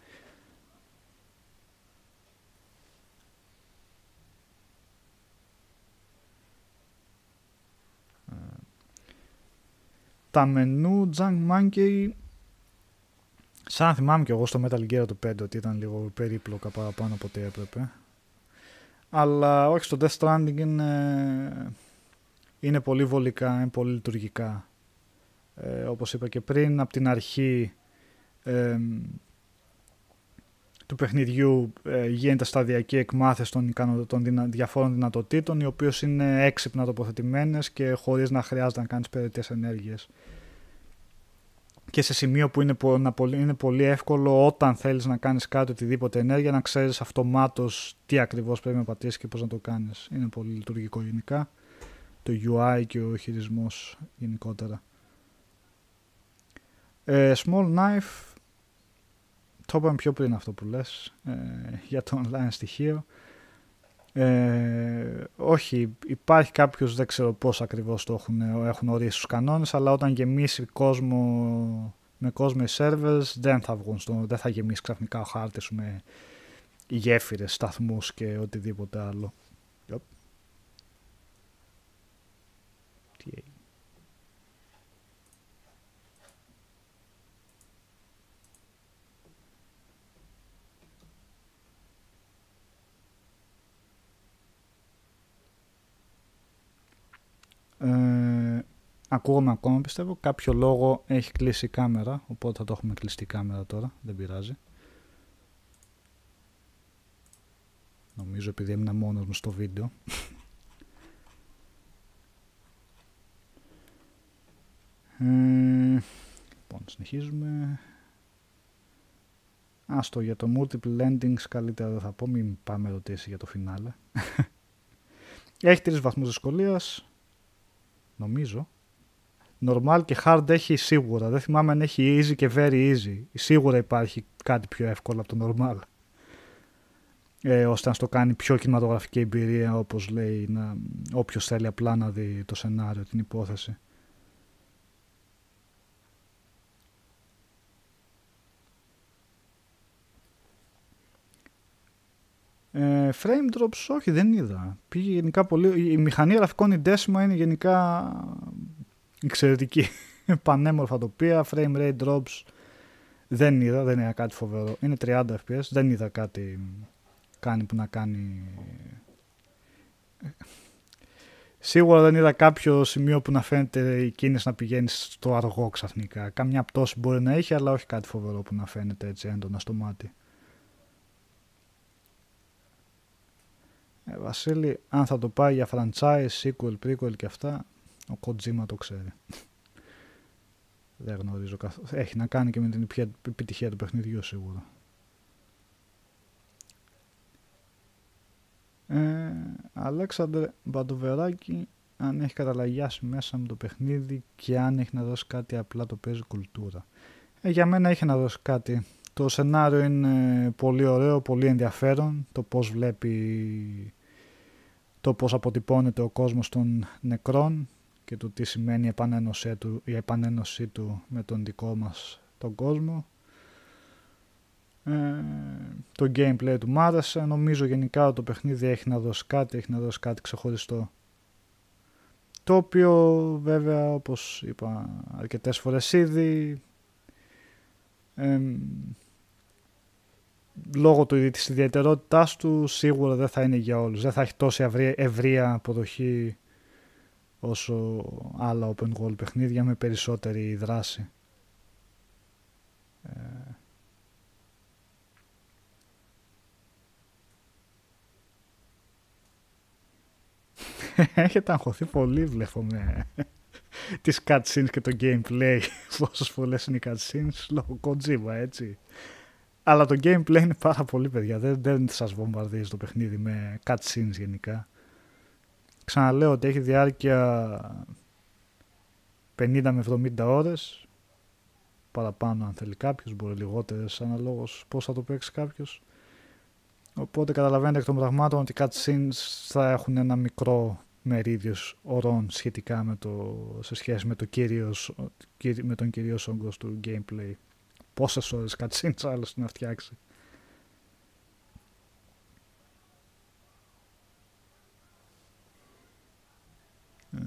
Ε, τα μενού Junk Monkey σαν θυμάμαι και εγώ στο Metal Gear το 5 ότι ήταν λίγο περίπλοκα παραπάνω από ό,τι έπρεπε αλλά όχι στο Death Stranding είναι, είναι πολύ βολικά, είναι πολύ λειτουργικά. Ε, όπως είπα και πριν, από την αρχή ε, του παιχνιδιού ε, γίνεται σταδιακή εκμάθηση των, των διαφόρων δυνατοτήτων, οι οποίες είναι έξυπνα τοποθετημένες και χωρίς να χρειάζεται να κάνεις περαιτές ενέργειες και σε σημείο που είναι, είναι πολύ εύκολο όταν θέλεις να κάνεις κάτι οτιδήποτε ενέργεια να ξέρεις αυτομάτως τι ακριβώς πρέπει να πατήσεις και πώς να το κάνεις. Είναι πολύ λειτουργικό γενικά το UI και ο χειρισμός γενικότερα. Ε, small Knife το είπαμε πιο πριν αυτό που λες ε, για το online στοιχείο. Ε, όχι, υπάρχει κάποιος, δεν ξέρω πώς ακριβώς το έχουν, έχουν ορίσει στους κανόνες, αλλά όταν γεμίσει κόσμο με κόσμο οι servers δεν θα βγουν, στο, δεν θα γεμίσει ξαφνικά ο χάρτης σου με γέφυρες, σταθμούς και οτιδήποτε άλλο. Ε, ακούγομαι ακόμα πιστεύω. Κάποιο λόγο έχει κλείσει η κάμερα, οπότε θα το έχουμε κλειστή κάμερα τώρα, δεν πειράζει. Νομίζω επειδή έμεινα μόνος μου στο βίντεο. Ε, λοιπόν, συνεχίζουμε. Άστο για το multiple endings καλύτερα δεν θα πω, μην πάμε ρωτήσει για το φινάλε. έχει τρεις βαθμούς δυσκολίας, νομίζω. Normal και hard έχει σίγουρα, δεν θυμάμαι αν έχει easy και very easy. Σίγουρα υπάρχει κάτι πιο εύκολο από το normal. Ε, ώστε να στο κάνει πιο κινηματογραφική εμπειρία όπως λέει να, όποιος θέλει απλά να δει το σενάριο, την υπόθεση. Ε, frame drops όχι δεν είδα. Πήγε γενικά πολύ... Η μηχανή γραφικών η Decima είναι γενικά εξαιρετική. Πανέμορφα τοπία, frame rate drops δεν είδα, δεν είδα κάτι φοβερό. Είναι 30 fps, δεν είδα κάτι κάνει που να κάνει... Σίγουρα δεν είδα κάποιο σημείο που να φαίνεται η κίνηση να πηγαίνει στο αργό ξαφνικά. Καμιά πτώση μπορεί να έχει, αλλά όχι κάτι φοβερό που να φαίνεται έτσι έντονα στο μάτι. Ε, Βασίλη, αν θα το πάει για franchise, sequel, prequel και αυτά, ο Kojima το ξέρει. Δεν γνωρίζω καθόλου. Έχει να κάνει και με την επιτυχία του παιχνιδιού σίγουρα. Ε, Αλέξανδρε Μπαντοβεράκη, αν έχει καταλαγιάσει μέσα με το παιχνίδι και αν έχει να δώσει κάτι απλά το παίζει κουλτούρα. Ε, για μένα έχει να δώσει κάτι. Το σενάριο είναι πολύ ωραίο, πολύ ενδιαφέρον. Το πώς βλέπει το πώς αποτυπώνεται ο κόσμος των νεκρών και το τι σημαίνει η επανένωσή του, η επανένωσή του με τον δικό μας τον κόσμο. Ε, το gameplay του μ' άρεσε. Νομίζω γενικά ότι το παιχνίδι έχει να δώσει κάτι, έχει να δώσει κάτι ξεχωριστό. Το οποίο βέβαια όπως είπα αρκετές φορές ήδη ε, λόγω του, της ιδιαιτερότητάς του σίγουρα δεν θα είναι για όλους. Δεν θα έχει τόση ευρεία αποδοχή όσο άλλα open world παιχνίδια με περισσότερη δράση. Ε, Έχετε αγχωθεί πολύ βλέπω με τις cutscenes και το gameplay. Πόσες πολλές είναι οι cutscenes; Λόγω Kojima έτσι. Αλλά το gameplay είναι πάρα πολύ παιδιά. Δεν, δεν σας βομβαρδίζει το παιχνίδι με cutscenes γενικά. Ξαναλέω ότι έχει διάρκεια 50 με 70 ώρες. Παραπάνω αν θέλει κάποιος, μπορεί λιγότερες αναλόγως πώς θα το παίξει κάποιος. Οπότε καταλαβαίνετε εκ των πραγμάτων ότι οι cutscenes θα έχουν ένα μικρό μερίδιος ορών σχετικά με το, σε σχέση με, το κύριος, με τον κυρίως όγκος του gameplay πόσες ώρες cutscenes άλλος να φτιάξει. Ε,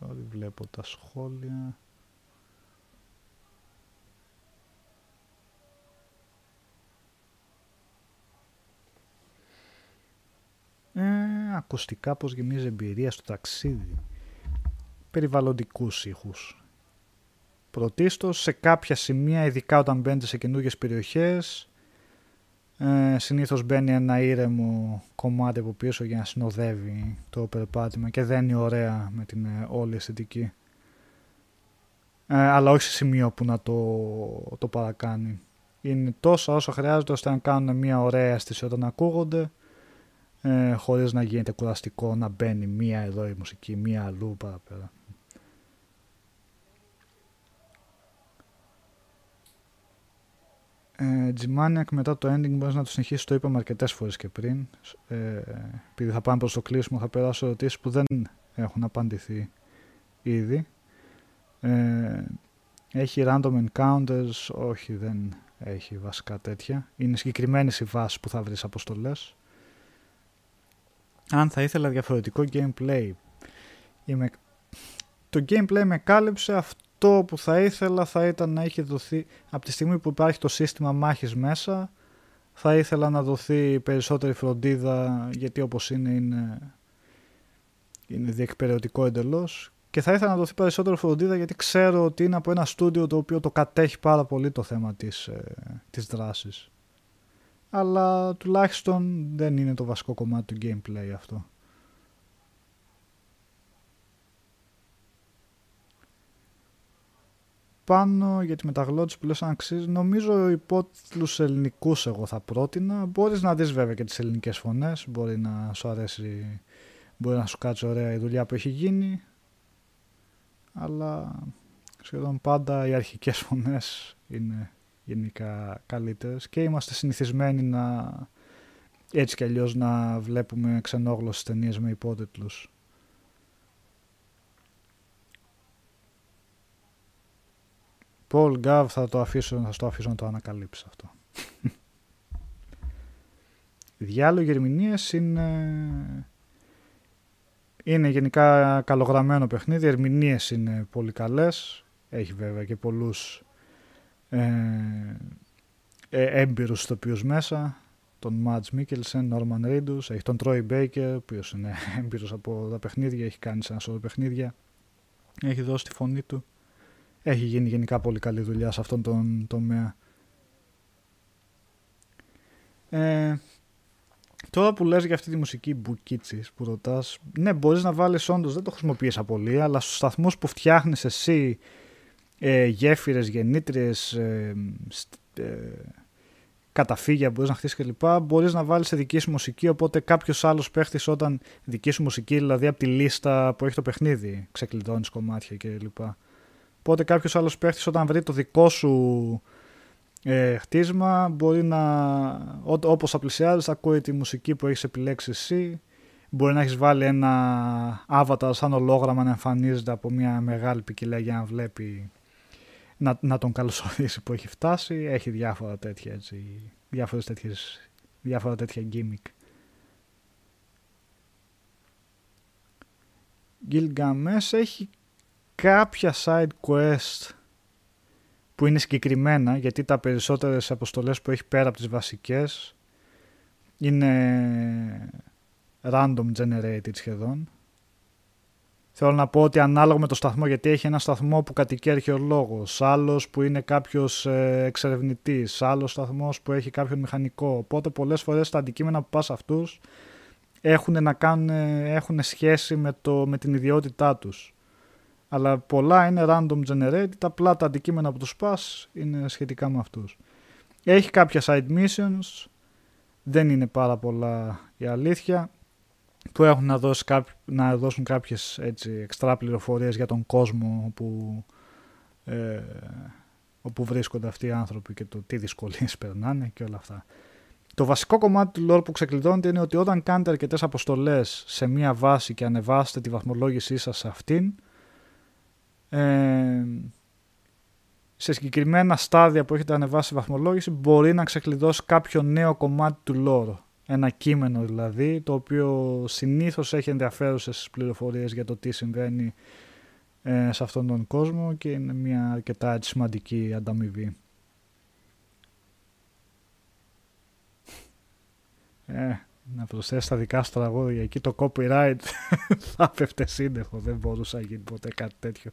sorry, βλέπω τα σχόλια. Ε, ακουστικά πως γεμίζει εμπειρία στο ταξίδι. Περιβαλλοντικούς ήχους. Πρωτίστως σε κάποια σημεία, ειδικά όταν μπαίνετε σε καινούργιες περιοχές, ε, συνήθως μπαίνει ένα ήρεμο κομμάτι από πίσω για να συνοδεύει το περπάτημα και δεν είναι ωραία με την ε, όλη αισθητική. Ε, αλλά όχι σε σημείο που να το, το παρακάνει. Είναι τόσο όσο χρειάζεται ώστε να κάνουν μια ωραία αίσθηση όταν ακούγονται ε, χωρίς να γίνεται κουραστικό να μπαίνει μία εδώ η μουσική, μία αλλού παραπέρα. Ε, G-Maniac μετά το ending μπορείς να το συνεχίσεις, το είπαμε αρκετές φορές και πριν. Ε, επειδή θα πάμε προς το κλείσιμο, θα περάσω ερωτήσεις που δεν έχουν απαντηθεί ήδη. Ε, έχει random encounters, όχι δεν έχει βασικά τέτοια. Είναι συγκεκριμένες οι βάσεις που θα βρεις αποστολές αν θα ήθελα διαφορετικό gameplay. Είμαι... Το gameplay με κάλυψε αυτό που θα ήθελα. Θα ήταν να έχει δοθεί από τη στιγμή που υπάρχει το σύστημα μάχης μέσα θα ήθελα να δοθεί περισσότερη φροντίδα γιατί όπως είναι είναι, είναι διεκπαιρεωτικό εντελώς. Και θα ήθελα να δοθεί περισσότερη φροντίδα γιατί ξέρω ότι είναι από ένα στούντιο το οποίο το κατέχει πάρα πολύ το θέμα της, ε, της δράσης αλλά τουλάχιστον δεν είναι το βασικό κομμάτι του gameplay αυτό. Πάνω για τη μεταγλώτηση που λες αν αξίζει, νομίζω υπότιτλους ελληνικούς εγώ θα πρότεινα. Μπορείς να δεις βέβαια και τις ελληνικές φωνές, μπορεί να σου αρέσει, μπορεί να σου κάτσει ωραία η δουλειά που έχει γίνει. Αλλά σχεδόν πάντα οι αρχικές φωνές είναι γενικά καλύτερες και είμαστε συνηθισμένοι να έτσι κι αλλιώς να βλέπουμε ξενόγλωσσες ταινίες με υπότιτλους. Paul Gav θα το αφήσω, θα το αφήσω να το ανακαλύψει αυτό. Οι διάλογοι ερμηνείες είναι... Είναι γενικά καλογραμμένο παιχνίδι, οι ερμηνείες είναι πολύ καλές. Έχει βέβαια και πολλούς ε, ε, έμπειρους τοπίους μέσα. Τον Μάτς Μίκελσεν, Νόρμαν Ρίντους, έχει τον Τρόι Μπέικερ, ο οποίος είναι έμπειρος από τα παιχνίδια, έχει κάνει σε ένα σώρο παιχνίδια. Έχει δώσει τη φωνή του. Έχει γίνει γενικά πολύ καλή δουλειά σε αυτόν τον τομέα. Ε, τώρα που λες για αυτή τη μουσική μπουκίτσις που ρωτάς, ναι μπορείς να βάλεις όντως, δεν το χρησιμοποιείς πολύ, αλλά στους σταθμούς που φτιάχνεις εσύ ε, γέφυρες, γεννήτριες, ε, ε, καταφύγια μπορείς να χτίσεις κλπ. Μπορείς να βάλεις σε δική σου μουσική, οπότε κάποιος άλλος παίχτης όταν δική σου μουσική, δηλαδή από τη λίστα που έχει το παιχνίδι, ξεκλειδώνεις κομμάτια κλπ. Οπότε κάποιος άλλος παίχτης όταν βρει το δικό σου ε, χτίσμα μπορεί να, όπως θα πλησιάζεις, ακούει τη μουσική που έχεις επιλέξει εσύ. Μπορεί να έχεις βάλει ένα avatar σαν ολόγραμμα να εμφανίζεται από μια μεγάλη ποικιλία για να βλέπει να, να τον καλωσορίσει που έχει φτάσει. Έχει διάφορα τέτοια, έτσι, διάφορες τέτοιες, διάφορα τέτοια gimmick. Gilgamesh έχει κάποια side quest που είναι συγκεκριμένα γιατί τα περισσότερες αποστολές που έχει πέρα από τις βασικές είναι random generated σχεδόν Θέλω να πω ότι ανάλογα με το σταθμό, γιατί έχει ένα σταθμό που κατοικεί αρχαιολόγος, άλλος που είναι κάποιος ε, εξερευνητής, άλλος σταθμός που έχει κάποιον μηχανικό. Οπότε πολλές φορές τα αντικείμενα που πας αυτούς έχουν, να κάνουν, έχουν σχέση με, το, με την ιδιότητά τους. Αλλά πολλά είναι random generated, απλά τα αντικείμενα που τους πας είναι σχετικά με αυτούς. Έχει κάποια side missions, δεν είναι πάρα πολλά η αλήθεια που έχουν να, δώσει να δώσουν κάποιες έτσι, εξτρά πληροφορίες για τον κόσμο όπου, ε, όπου βρίσκονται αυτοί οι άνθρωποι και το τι δυσκολίες περνάνε και όλα αυτά. Το βασικό κομμάτι του lore που ξεκλειδώνεται είναι ότι όταν κάνετε αρκετές αποστολές σε μία βάση και ανεβάσετε τη βαθμολόγησή σας σε αυτήν, ε, σε συγκεκριμένα στάδια που έχετε ανεβάσει βαθμολόγηση μπορεί να ξεκλειδώσει κάποιο νέο κομμάτι του lore ένα κείμενο δηλαδή, το οποίο συνήθως έχει ενδιαφέρουσες πληροφορίες για το τι συμβαίνει ε, σε αυτόν τον κόσμο και είναι μια αρκετά σημαντική ανταμοιβή. Ε, να προσθέσει τα δικά σου τραγούδια εκεί το copyright θα πέφτε σύνδεχο, δεν μπορούσα να γίνει ποτέ κάτι τέτοιο.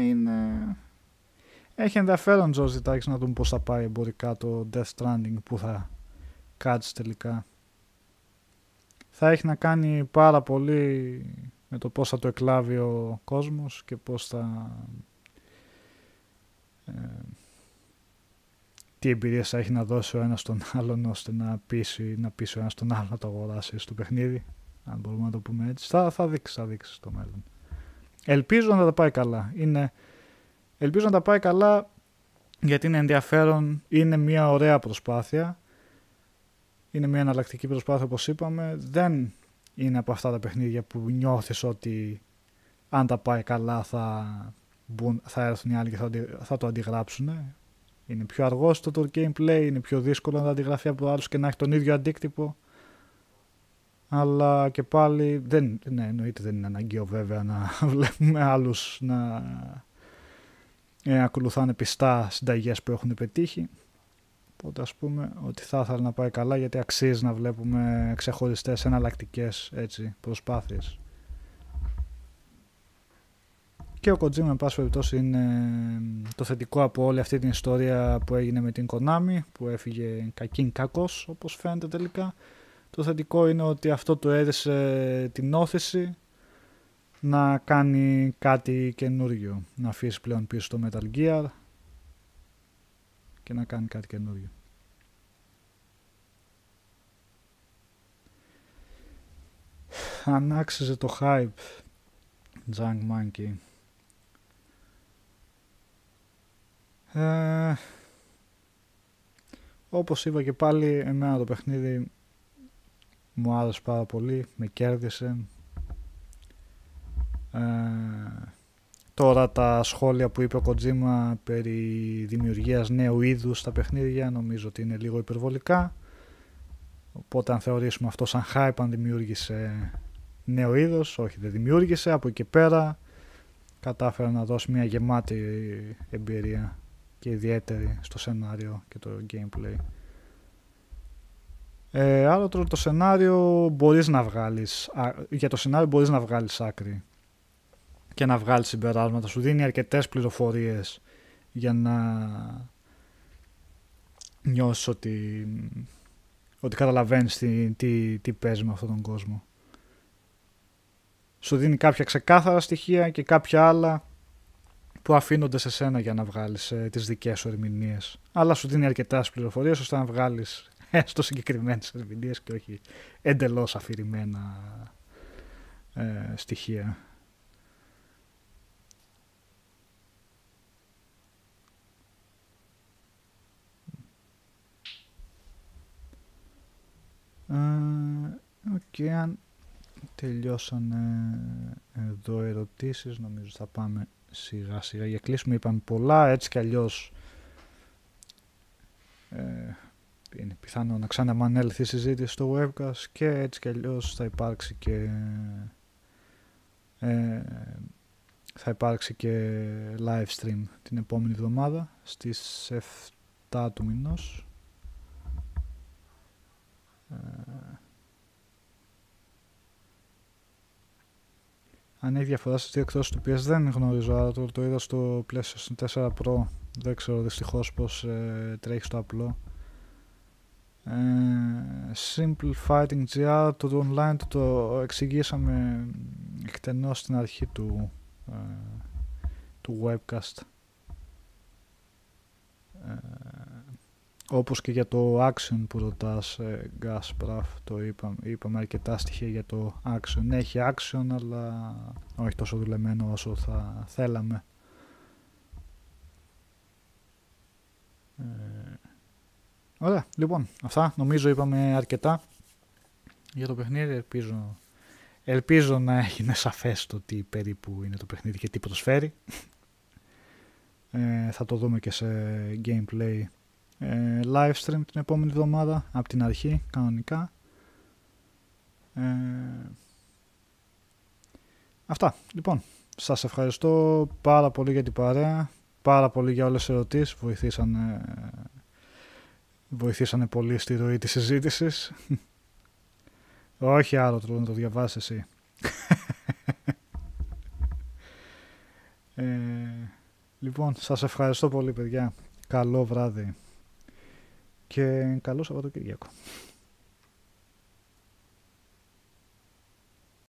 Είναι... Έχει ενδιαφέρον Τζο ζητάξει να δούμε πώς θα πάει εμπορικά το Death Stranding που θα κάτσει τελικά. Θα έχει να κάνει πάρα πολύ με το πώς θα το εκλάβει ο κόσμος και πώς θα... Ε, τι εμπειρίες θα έχει να δώσει ο ένας τον άλλον ώστε να πείσει, να πείσει ο ένας τον άλλο να το αγοράσει στο παιχνίδι. Αν μπορούμε να το πούμε έτσι. Θα, θα δείξει, θα δείξει στο μέλλον. Ελπίζω να τα πάει καλά. Είναι... Ελπίζω να τα πάει καλά γιατί είναι ενδιαφέρον, είναι μια ωραία προσπάθεια. Είναι μια εναλλακτική προσπάθεια όπως είπαμε. Δεν είναι από αυτά τα παιχνίδια που νιώθεις ότι αν τα πάει καλά θα, μπουν, θα έρθουν οι άλλοι και θα, θα το αντιγράψουν. Είναι πιο αργός το gameplay, είναι πιο δύσκολο να το αντιγραφεί από άλλους και να έχει τον ίδιο αντίκτυπο αλλά και πάλι δεν, ναι, εννοείται δεν είναι αναγκαίο βέβαια να βλέπουμε άλλους να ε, ακολουθάνε πιστά συνταγές που έχουν πετύχει. Οπότε ας πούμε ότι θα ήθελα να πάει καλά γιατί αξίζει να βλέπουμε ξεχωριστές εναλλακτικές έτσι, προσπάθειες. και ο Kojima, εν πάση περιπτώσει, είναι το θετικό από όλη αυτή την ιστορία που έγινε με την Konami, που έφυγε κακήν κακός, όπως φαίνεται τελικά. Το θετικό είναι ότι αυτό του έδεισε την όθηση να κάνει κάτι καινούριο, να αφήσει πλέον πίσω το Metal Gear και να κάνει κάτι καινούριο. Αν άξιζε το hype Junk Monkey ε, όπως είπα και πάλι εμένα το παιχνίδι μου άρεσε πάρα πολύ, με κέρδισε ε, τώρα τα σχόλια που είπε ο Kojima περί δημιουργίας νέου είδους στα παιχνίδια νομίζω ότι είναι λίγο υπερβολικά οπότε αν θεωρήσουμε αυτό σαν hype αν δημιούργησε νέο είδος, όχι δεν δημιούργησε από εκεί πέρα κατάφερε να δώσει μια γεμάτη εμπειρία και ιδιαίτερη στο σενάριο και το gameplay. Ε, άλλο το σενάριο μπορείς να βγάλεις, για το σενάριο μπορείς να βγάλεις άκρη και να βγάλεις συμπεράσματα. Σου δίνει αρκετές πληροφορίες για να νιώσεις ότι, ότι καταλαβαίνεις τι, τι, τι παίζει με αυτόν τον κόσμο. Σου δίνει κάποια ξεκάθαρα στοιχεία και κάποια άλλα που αφήνονται σε σένα για να βγάλεις ε, τις δικές σου ερμηνείες. Αλλά σου δίνει αρκετάς πληροφορίες ώστε να βγάλεις έστω συγκεκριμένες ερμηνείες και όχι εντελώς αφηρημένα ε, στοιχεία. Okay, αν τελειώσανε εδώ ερωτήσεις, νομίζω θα πάμε σιγά σιγά για κλείσουμε. Είπαμε πολλά, έτσι κι αλλιώς ε, είναι πιθανό να ξαναμανέλθει η συζήτηση στο webcast και έτσι κι αλλιώς θα υπάρξει και ε, θα υπάρξει και live stream την επόμενη εβδομάδα στις 7 του μηνός ε, αν έχει διαφορά στις δύο εκδόσεις του PS δεν γνωρίζω, αλλά το, το είδα στο PlayStation 4 Pro. Δεν ξέρω δυστυχώς πως ε, τρέχει στο απλό. Ε, Simple Fighting GR, το online το, το εξηγήσαμε εκτενώς στην αρχή του, ε, του webcast. Ε, όπως και για το action που ρωτάς, ε, Gaspraf, το είπαμε, είπαμε αρκετά στοιχεία για το action. Έχει action, αλλά όχι τόσο δουλεμένο όσο θα θέλαμε. Ε, ωραία, λοιπόν, αυτά νομίζω είπαμε αρκετά για το παιχνίδι. Ελπίζω, ελπίζω να έγινε σαφές το τι περίπου είναι το παιχνίδι και τι προσφέρει. Ε, θα το δούμε και σε gameplay ε, live stream την επόμενη εβδομάδα από την αρχή κανονικά ε, αυτά λοιπόν σας ευχαριστώ πάρα πολύ για την παρέα πάρα πολύ για όλες τις ερωτήσεις βοηθήσανε, βοηθήσανε πολύ στη ροή της συζήτησης. Όχι άλλο τρόπο να το διαβάσεις εσύ. Ε, λοιπόν σας ευχαριστώ πολύ παιδιά. Καλό βράδυ. Και καλό Σαββατοκύριακο.